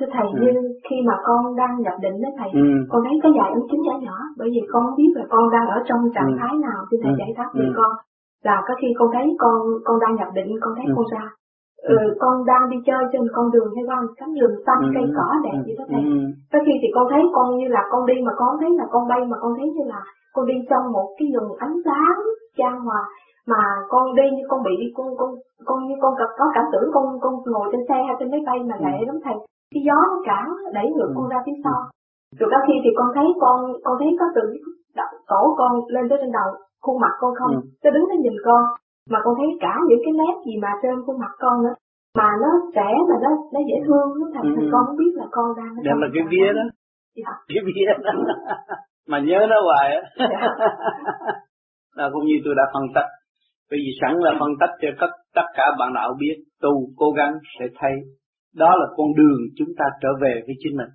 thưa thầy ừ. như khi mà con đang nhập định đó thầy ừ. con thấy có vài ấn chứng nhỏ nhỏ bởi vì con biết là con đang ở trong trạng ừ. thái nào thì thầy ừ. giải đáp ừ. con là có khi con thấy con con đang nhập định con thấy ừ. con ra ừ, con đang đi chơi trên con đường hay một cánh rừng xanh ừ. cây cỏ đẹp đó thầy ừ. có khi thì con thấy con như là con đi mà con thấy là con bay mà con thấy như là con đi trong một cái vùng ánh sáng chan hòa. Mà con đi như con bị con con con như con có cảm tưởng con con ngồi trên xe hay trên máy bay mà lẹ lắm thầy. Cái gió nó cản đẩy ngược ừ. con ra phía sau. Rồi có khi thì con thấy con con thấy có từ cổ con lên tới trên đầu khuôn mặt con không. Ừ. nó đứng nó nhìn con mà con thấy cả những cái nét gì mà trên khuôn mặt con nữa mà nó trẻ mà nó nó dễ thương nó thành ừ. con không biết là con đang nó là cái vía đó. dạ. cái vía đó. Mà nhớ nó hoài á. Dạ. là cũng như tôi đã phân tích. Bởi vì sẵn là phân tích cho tất tất cả bạn đạo biết tu cố gắng sẽ thấy. Đó là con đường chúng ta trở về với chính mình.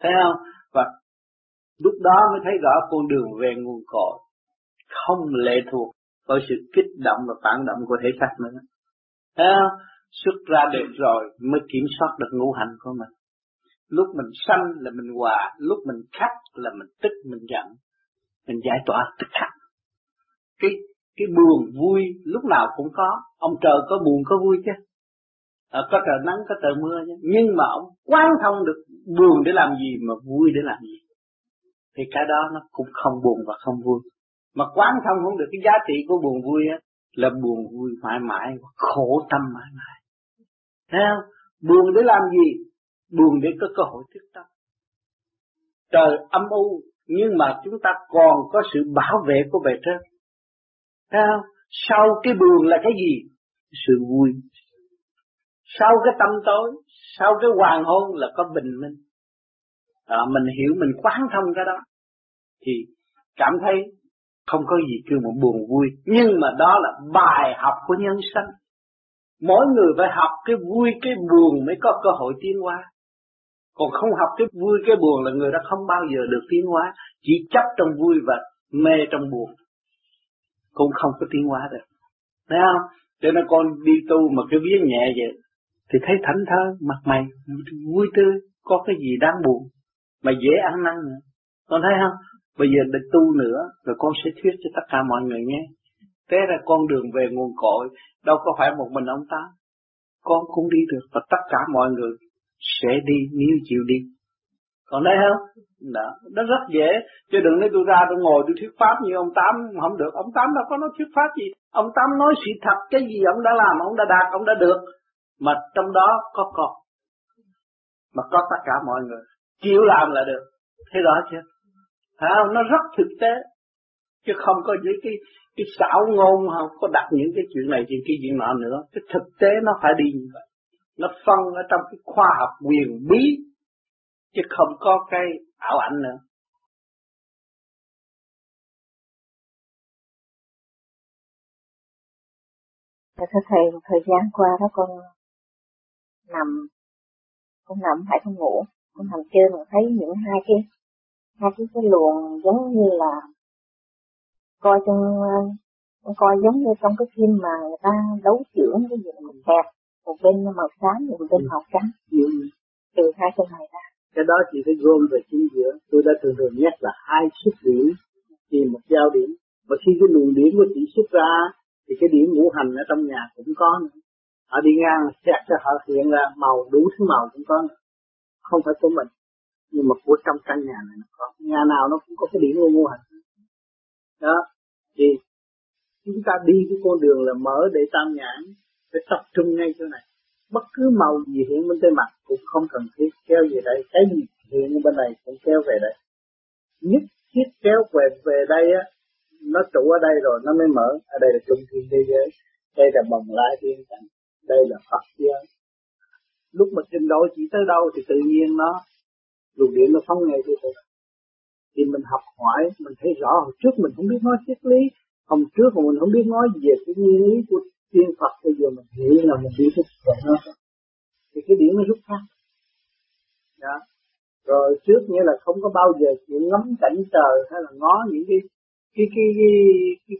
Thấy không? Và lúc đó mới thấy rõ con đường về nguồn cội. Không lệ thuộc bởi sự kích động và phản động của thể xác nữa. Thấy không xuất ra được rồi mới kiểm soát được ngũ hành của mình. Lúc mình sanh là mình hòa lúc mình khắc là mình tức mình giận. Mình giải tỏa tức khắc. Cái cái buồn vui lúc nào cũng có. Ông trời có buồn có vui chứ. À, có trời nắng có trời mưa chứ. Nhưng mà ông quan thông được buồn để làm gì mà vui để làm gì. Thì cái đó nó cũng không buồn và không vui mà quán thông không được cái giá trị của buồn vui á là buồn vui mãi mãi khổ tâm mãi mãi. Thấy không? Buồn để làm gì? Buồn để có cơ hội thức tâm. Trời âm u nhưng mà chúng ta còn có sự bảo vệ của bề trên. Thấy không? Sau cái buồn là cái gì? Sự vui. Sau cái tâm tối sau cái hoàng hôn là có bình minh. À, mình hiểu mình quán thông cái đó thì cảm thấy không có gì kêu một buồn vui. Nhưng mà đó là bài học của nhân sinh mỗi người phải học cái vui, cái buồn mới có cơ hội tiến hóa. Còn không học cái vui, cái buồn là người đó không bao giờ được tiến hóa. Chỉ chấp trong vui và mê trong buồn. Cũng không có tiến hóa được. Thấy không? Cho nên con đi tu mà cái vía nhẹ vậy, thì thấy thảnh thơ, mặt mày, vui tươi, có cái gì đáng buồn mà dễ ăn năn nữa. Con thấy không? Bây giờ để tu nữa, rồi con sẽ thuyết cho tất cả mọi người nghe. Thế là con đường về nguồn cội, đâu có phải một mình ông ta. Con cũng đi được và tất cả mọi người sẽ đi nếu chịu đi. Còn đấy không? Đó. Nó rất dễ, chứ đừng nói tôi ra tôi ngồi tôi thuyết pháp như ông tám, không được. Ông tám đâu có nói thuyết pháp gì. Ông tám nói sự thật, cái gì ông đã làm, ông đã đạt, ông đã được. Mà trong đó có con. Mà có tất cả mọi người. Chịu làm là được. Thế đó chứ không? Nó rất thực tế. chứ không có những cái cái xảo ngôn không có đặt những cái chuyện này chuyện kia chuyện nọ nữa cái thực tế nó phải đi như vậy nó phân ở trong cái khoa học quyền bí chứ không có cái ảo ảnh nữa Dạ thưa thầy, thời gian qua đó con nằm, con nằm phải không ngủ, con nằm trên mà thấy những hai cái, hai cái cái luồng giống như là coi trong, coi giống như trong cái phim mà người ta đấu trưởng cái gì mình đẹp, một bên màu xám, một bên màu trắng, ừ. từ hai cái này ra. Cái đó chỉ phải gom về chính giữa, tôi đã thường thường nhắc là hai xuất điểm, tìm một giao điểm, và khi cái luồng điểm của chị xuất ra thì cái điểm ngũ hành ở trong nhà cũng có nữa. Họ đi ngang xét cho họ hiện ra màu đủ thứ màu cũng có nữa. Không phải của mình, nhưng mà của trong căn nhà này nó có. Nhà nào nó cũng có cái điểm ngũ hành. Đó, thì chúng ta đi cái con đường là mở để tam nhãn, phải tập trung ngay chỗ này. Bất cứ màu gì hiện bên trên mặt cũng không cần thiết kéo về đây, cái gì hiện bên này cũng kéo về đây. Nhất thiết kéo về về đây á nó trụ ở đây rồi nó mới mở ở đây là trung thiên thế giới đây là bồng lai thiên cảnh đây là Phật giới lúc mà trình độ chỉ tới đâu thì tự nhiên nó luồng điện nó phóng ngay tới từ thì mình học hỏi mình thấy rõ. Hồi trước mình không biết nói triết lý. Hôm trước mình không biết nói về cái nguyên lý của tiên Phật bây giờ mình hiểu là mình biết được nó thì cái điểm nó rút khác đó dạ. rồi trước nghĩa là không có bao giờ chịu ngắm cảnh trời hay là ngó những cái cái cái cái cái,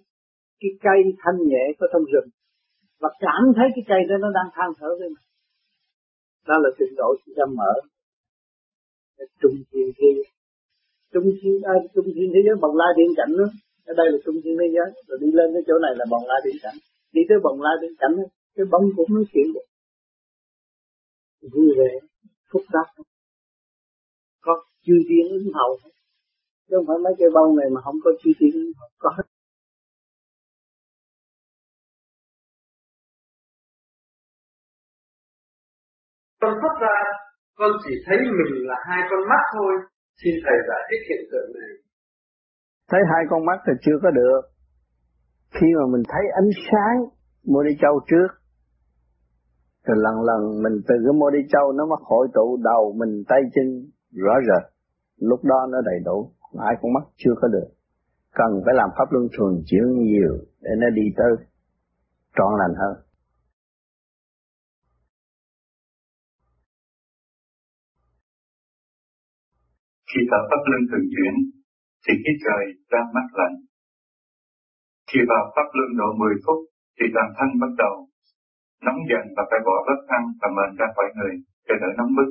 cái cây thanh nhẹ có trong rừng. Và cảm thấy cái cây đó nó đang than thở với mình. Đó là trình độ chúng ta mở trung thiên thế trung thiên à, trung thiên thế giới bằng lai điện cảnh đó. Ở đây là trung thiên thế giới. Rồi đi lên cái chỗ này là bằng lai điện cảnh. Đi tới bằng lai điện cảnh đó, cái bóng cũng nói chuyện. Được vui vẻ phúc đắc có chư thiên ứng hậu. Chứ không phải mấy cây bông này mà không có chi hậu. Có hết. Tôi phát ra con chỉ thấy mình là hai con mắt thôi. Xin thầy giải thích hiện tượng này. Thấy hai con mắt thì chưa có được. Khi mà mình thấy ánh sáng mô đi châu trước rồi lần lần mình từ cái mô đi châu nó mới hội tụ đầu mình, tay, chân, rõ rệt. Lúc đó nó đầy đủ. Hai con mắt chưa có được. Cần phải làm pháp luân thường chuyển nhiều để nó đi tới trọn lành hơn. Khi tập pháp luân thường chuyển thì khí trời đang mắt lạnh khi vào pháp luân độ 10 phút thì toàn thân bắt đầu nóng dần và phải bỏ bớt ăn và mền ra khỏi người để đỡ nóng bức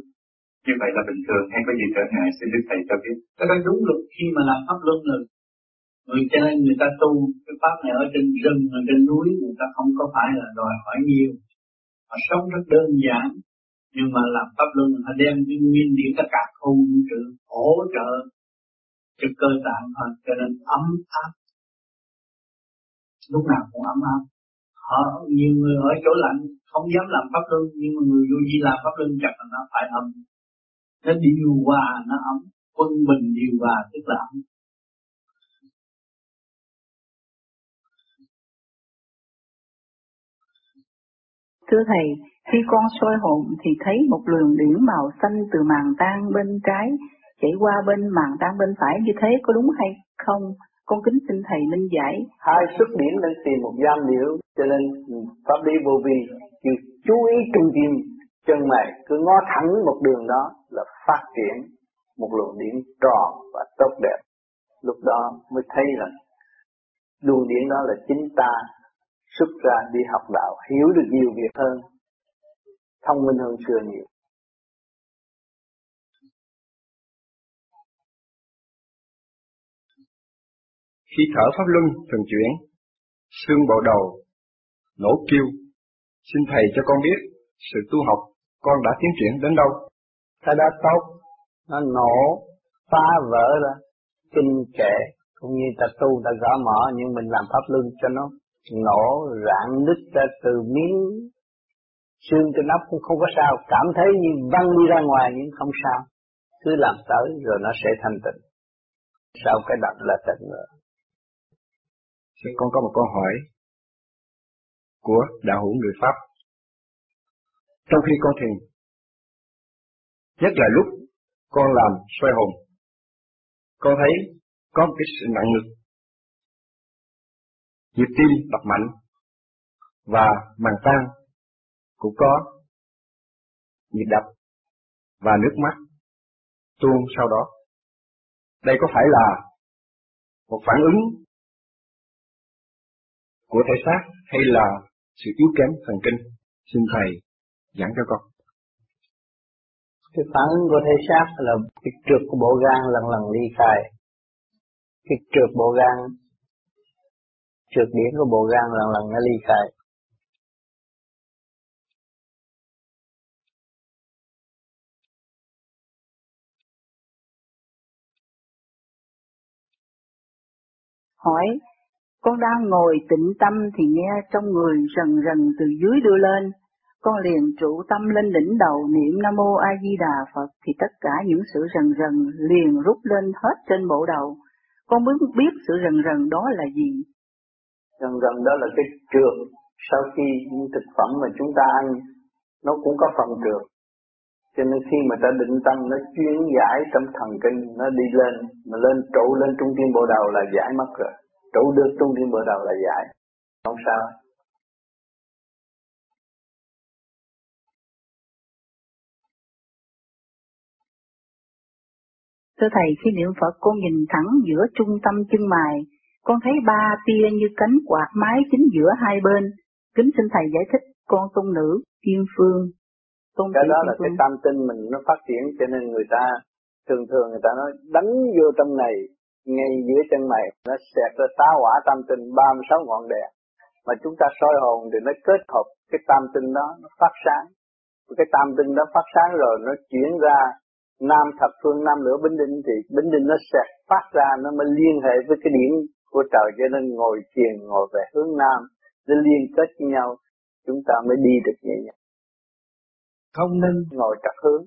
như vậy là bình thường hay có gì trở ngại xin Đức Thầy cho biết. Cái đó đúng luật khi mà làm pháp luân rồi. Người cho nên người ta tu cái pháp này ở trên rừng, ở trên núi người ta không có phải là đòi hỏi nhiều. Họ sống rất đơn giản nhưng mà làm pháp luân họ đem cái nguyên liệu tất cả không vũ trụ hỗ trợ cho cơ tạng họ cho nên ấm áp. Lúc nào cũng ấm áp. Họ nhiều người ở chỗ lạnh không dám làm pháp luân nhưng mà người vô vi làm pháp luân chắc là nó phải ấm. Nó điều hòa nó ấm. Quân bình điều hòa tức là ấm. Thưa Thầy, khi con soi hồn thì thấy một luồng điển màu xanh từ màn tan bên trái chảy qua bên màn tan bên phải như thế có đúng hay không? Con kính xin Thầy minh giải. Hai xuất điểm nên tìm một giam điệu cho nên pháp lý vô vi chỉ chú ý trung tim chân mày cứ ngó thẳng một đường đó là phát triển một luồng điện tròn và tốt đẹp lúc đó mới thấy là luồng điện đó là chính ta, xuất ra đi học đạo, hiểu được nhiều việc hơn thông minh hơn xưa nhiều? Khi thở pháp luân thường chuyển xương bộ đầu nổ kêu xin thầy cho con biết sự tu học con đã tiến triển đến đâu. Cái đó tốt nó nổ phá vỡ ra kinh kệ cũng như ta tu ta gõ mỏ nhưng mình làm pháp luân cho nó nổ rạn nứt ra từ miếng xương trên nắp cũng không có sao. Cảm thấy như văng đi ra ngoài nhưng không sao. Cứ làm tới rồi nó sẽ thanh tịnh. Sau cái đặt là tịnh rồi. Xin con có một câu hỏi của đạo hữu người Pháp. Trong khi con thiền, nhất là lúc con làm xoay hồn, con thấy có một cái sự nặng ngực, nhịp tim đập mạnh và màng tan cũng có nhịp đập và nước mắt tuôn sau đó. Đây có phải là một phản ứng của thể xác hay là sự yếu kém thần kinh? Xin Thầy giảng cho con. Cái phản ứng của thể xác là cái trượt của bộ gan lần lần ly khai. Cái trượt bộ gan, trượt điển của bộ gan lần lần nó ly khai. Hỏi, con đang ngồi tĩnh tâm thì nghe trong người rần rần từ dưới đưa lên. Con liền trụ tâm lên đỉnh đầu niệm Nam Mô A Di Đà Phật thì tất cả những sự rần rần liền rút lên hết trên bộ đầu. Con muốn biết sự rần rần đó là gì? Rần rần đó là cái trượt sau khi những thực phẩm mà chúng ta ăn, nó cũng có phần trượt. Cho nên khi mà ta định tâm nó chuyên giải tâm thần kinh nó đi lên mà lên trụ lên trung tâm bộ đầu là giải mất rồi trụ được trung tâm bộ đầu là giải không sao Thưa Thầy, khi niệm Phật con nhìn thẳng giữa trung tâm chân mày, con thấy ba tia như cánh quạt mái chính giữa hai bên. Kính xin Thầy giải thích con tôn nữ, Kim Phương. Tôn cái đó là cái tâm tinh mình nó phát triển cho nên người ta thường thường người ta nói đánh vô trong này ngay dưới chân mày nó xẹt ra tá hỏa tam tinh 36 ngọn đèn. Mà chúng ta soi hồn thì nó kết hợp cái tam tinh đó nó phát sáng. Cái tam tinh đó phát sáng rồi nó chuyển ra nam thập phương nam lửa bính đinh thì bính đinh nó sẽ phát ra nó mới liên hệ với cái điểm của trời cho nên ngồi thiền ngồi về hướng nam nó liên kết với nhau chúng ta mới đi được nhẹ nhàng không nên ngồi trật hướng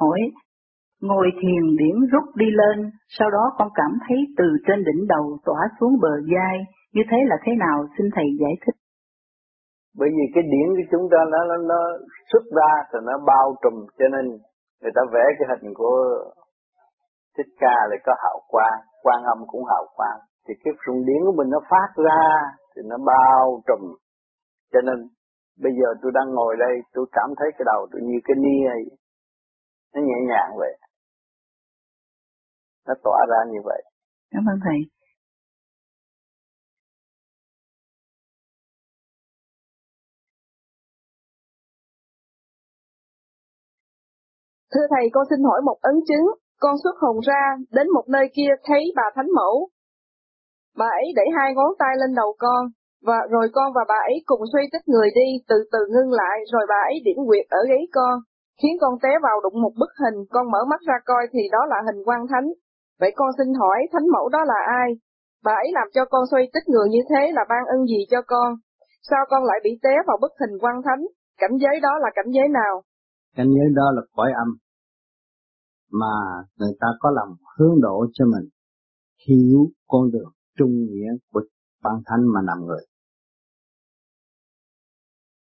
hỏi ngồi thiền điểm rút đi lên, sau đó con cảm thấy từ trên đỉnh đầu tỏa xuống bờ vai, như thế là thế nào xin thầy giải thích. Bởi vì cái điển của chúng ta nó nó, nó xuất ra rồi nó bao trùm cho nên người ta vẽ cái hình của thích ca lại có hào quang, quan âm cũng hào quang. Thì cái rung điển của mình nó phát ra thì nó bao trùm. Cho nên bây giờ tôi đang ngồi đây tôi cảm thấy cái đầu tôi như cái nia nó nhẹ nhàng vậy nó tỏa ra như vậy cảm ơn thầy Thưa thầy, con xin hỏi một ấn chứng. Con xuất hồn ra, đến một nơi kia thấy bà Thánh Mẫu. Bà ấy đẩy hai ngón tay lên đầu con, và rồi con và bà ấy cùng xoay tích người đi, từ từ ngưng lại, rồi bà ấy điểm quyệt ở gáy con khiến con té vào đụng một bức hình, con mở mắt ra coi thì đó là hình quan thánh. Vậy con xin hỏi thánh mẫu đó là ai? Bà ấy làm cho con xoay tích người như thế là ban ân gì cho con? Sao con lại bị té vào bức hình quan thánh? Cảnh giới đó là cảnh giới nào? Cảnh giới đó là cõi âm. Mà người ta có lòng hướng độ cho mình hiểu con đường trung nghĩa của ban thánh mà nằm người.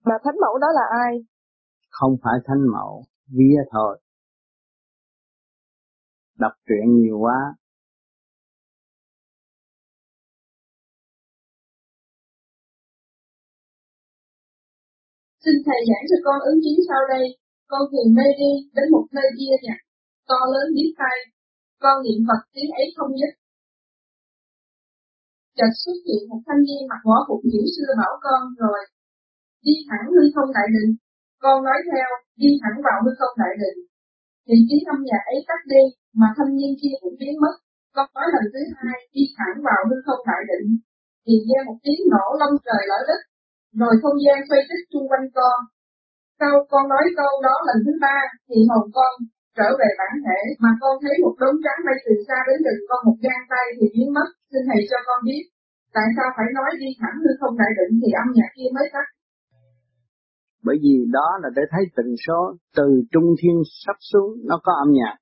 Mà thánh mẫu đó là ai? không phải thánh mẫu, vía thôi. Đọc truyện nhiều quá. Xin Thầy giảng cho con ứng chứng sau đây. Con thường mê đi đến một nơi kia nhạc, to lớn biết tay. Con niệm Phật tiếng ấy không nhất. Chợt xuất hiện một thanh niên mặc võ phục hiểu xưa bảo con rồi. Đi thẳng hư không đại định, con nói theo, đi thẳng vào hư không đại định. Thì tiếng âm nhạc ấy tắt đi, mà thanh niên kia cũng biến mất. Con nói lần thứ hai, đi thẳng vào hư không đại định. Thì nghe một tiếng nổ lông trời lở đất, rồi không gian xoay tích chung quanh con. Sau con nói câu đó lần thứ ba, thì hồn con trở về bản thể, mà con thấy một đống trắng bay từ xa đến gần con một gian tay thì biến mất. Xin thầy cho con biết, tại sao phải nói đi thẳng hư không đại định thì âm nhạc kia mới tắt? Bởi vì đó là để thấy tần số từ trung thiên sắp xuống nó có âm nhạc.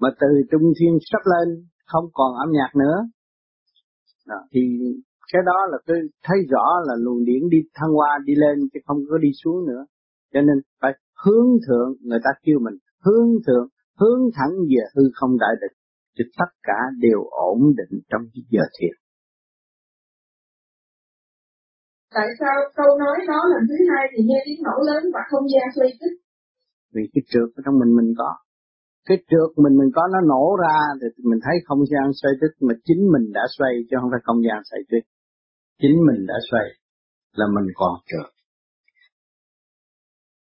Mà từ trung thiên sắp lên không còn âm nhạc nữa. Đó, thì cái đó là tôi thấy rõ là luồng điển đi thăng hoa đi lên chứ không có đi xuống nữa. Cho nên phải hướng thượng người ta kêu mình hướng thượng hướng thẳng về hư không đại định thì tất cả đều ổn định trong giờ thiền Tại sao câu nói đó lần thứ hai thì nghe tiếng nổ lớn và không gian xoay tích? Vì cái trượt ở trong mình mình có. Cái trượt mình mình có nó nổ ra thì mình thấy không gian xoay tích mà chính mình đã xoay chứ không phải không gian xoay tích. Chính mình đã xoay là mình còn trượt.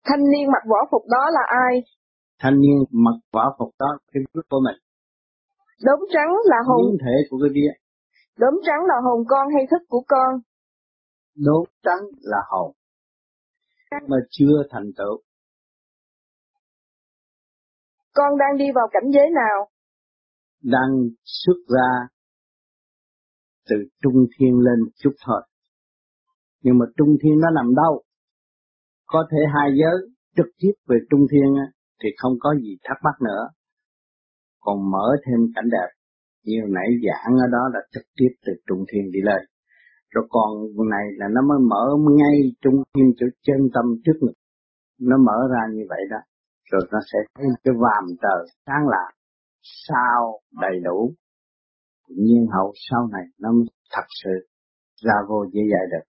Thanh niên mặc võ phục đó là ai? Thanh niên mặc võ phục đó cái bước của mình. Đốm trắng là hồn. Biến thể của cái bia. Đốm trắng là hồn con hay thức của con? đốt trắng là hồn mà chưa thành tựu. Con đang đi vào cảnh giới nào? Đang xuất ra từ trung thiên lên một chút thôi. Nhưng mà trung thiên nó nằm đâu? Có thể hai giới trực tiếp về trung thiên thì không có gì thắc mắc nữa. Còn mở thêm cảnh đẹp, như nãy giảng ở đó là trực tiếp từ trung thiên đi lên. Rồi còn này là nó mới mở ngay trung thiên chỗ chân tâm trước ngực. Nó mở ra như vậy đó rồi nó sẽ thấy cái vàm tờ sáng lạ sao đầy đủ. Nhiên hậu sau này nó thật sự ra vô dễ dạy được.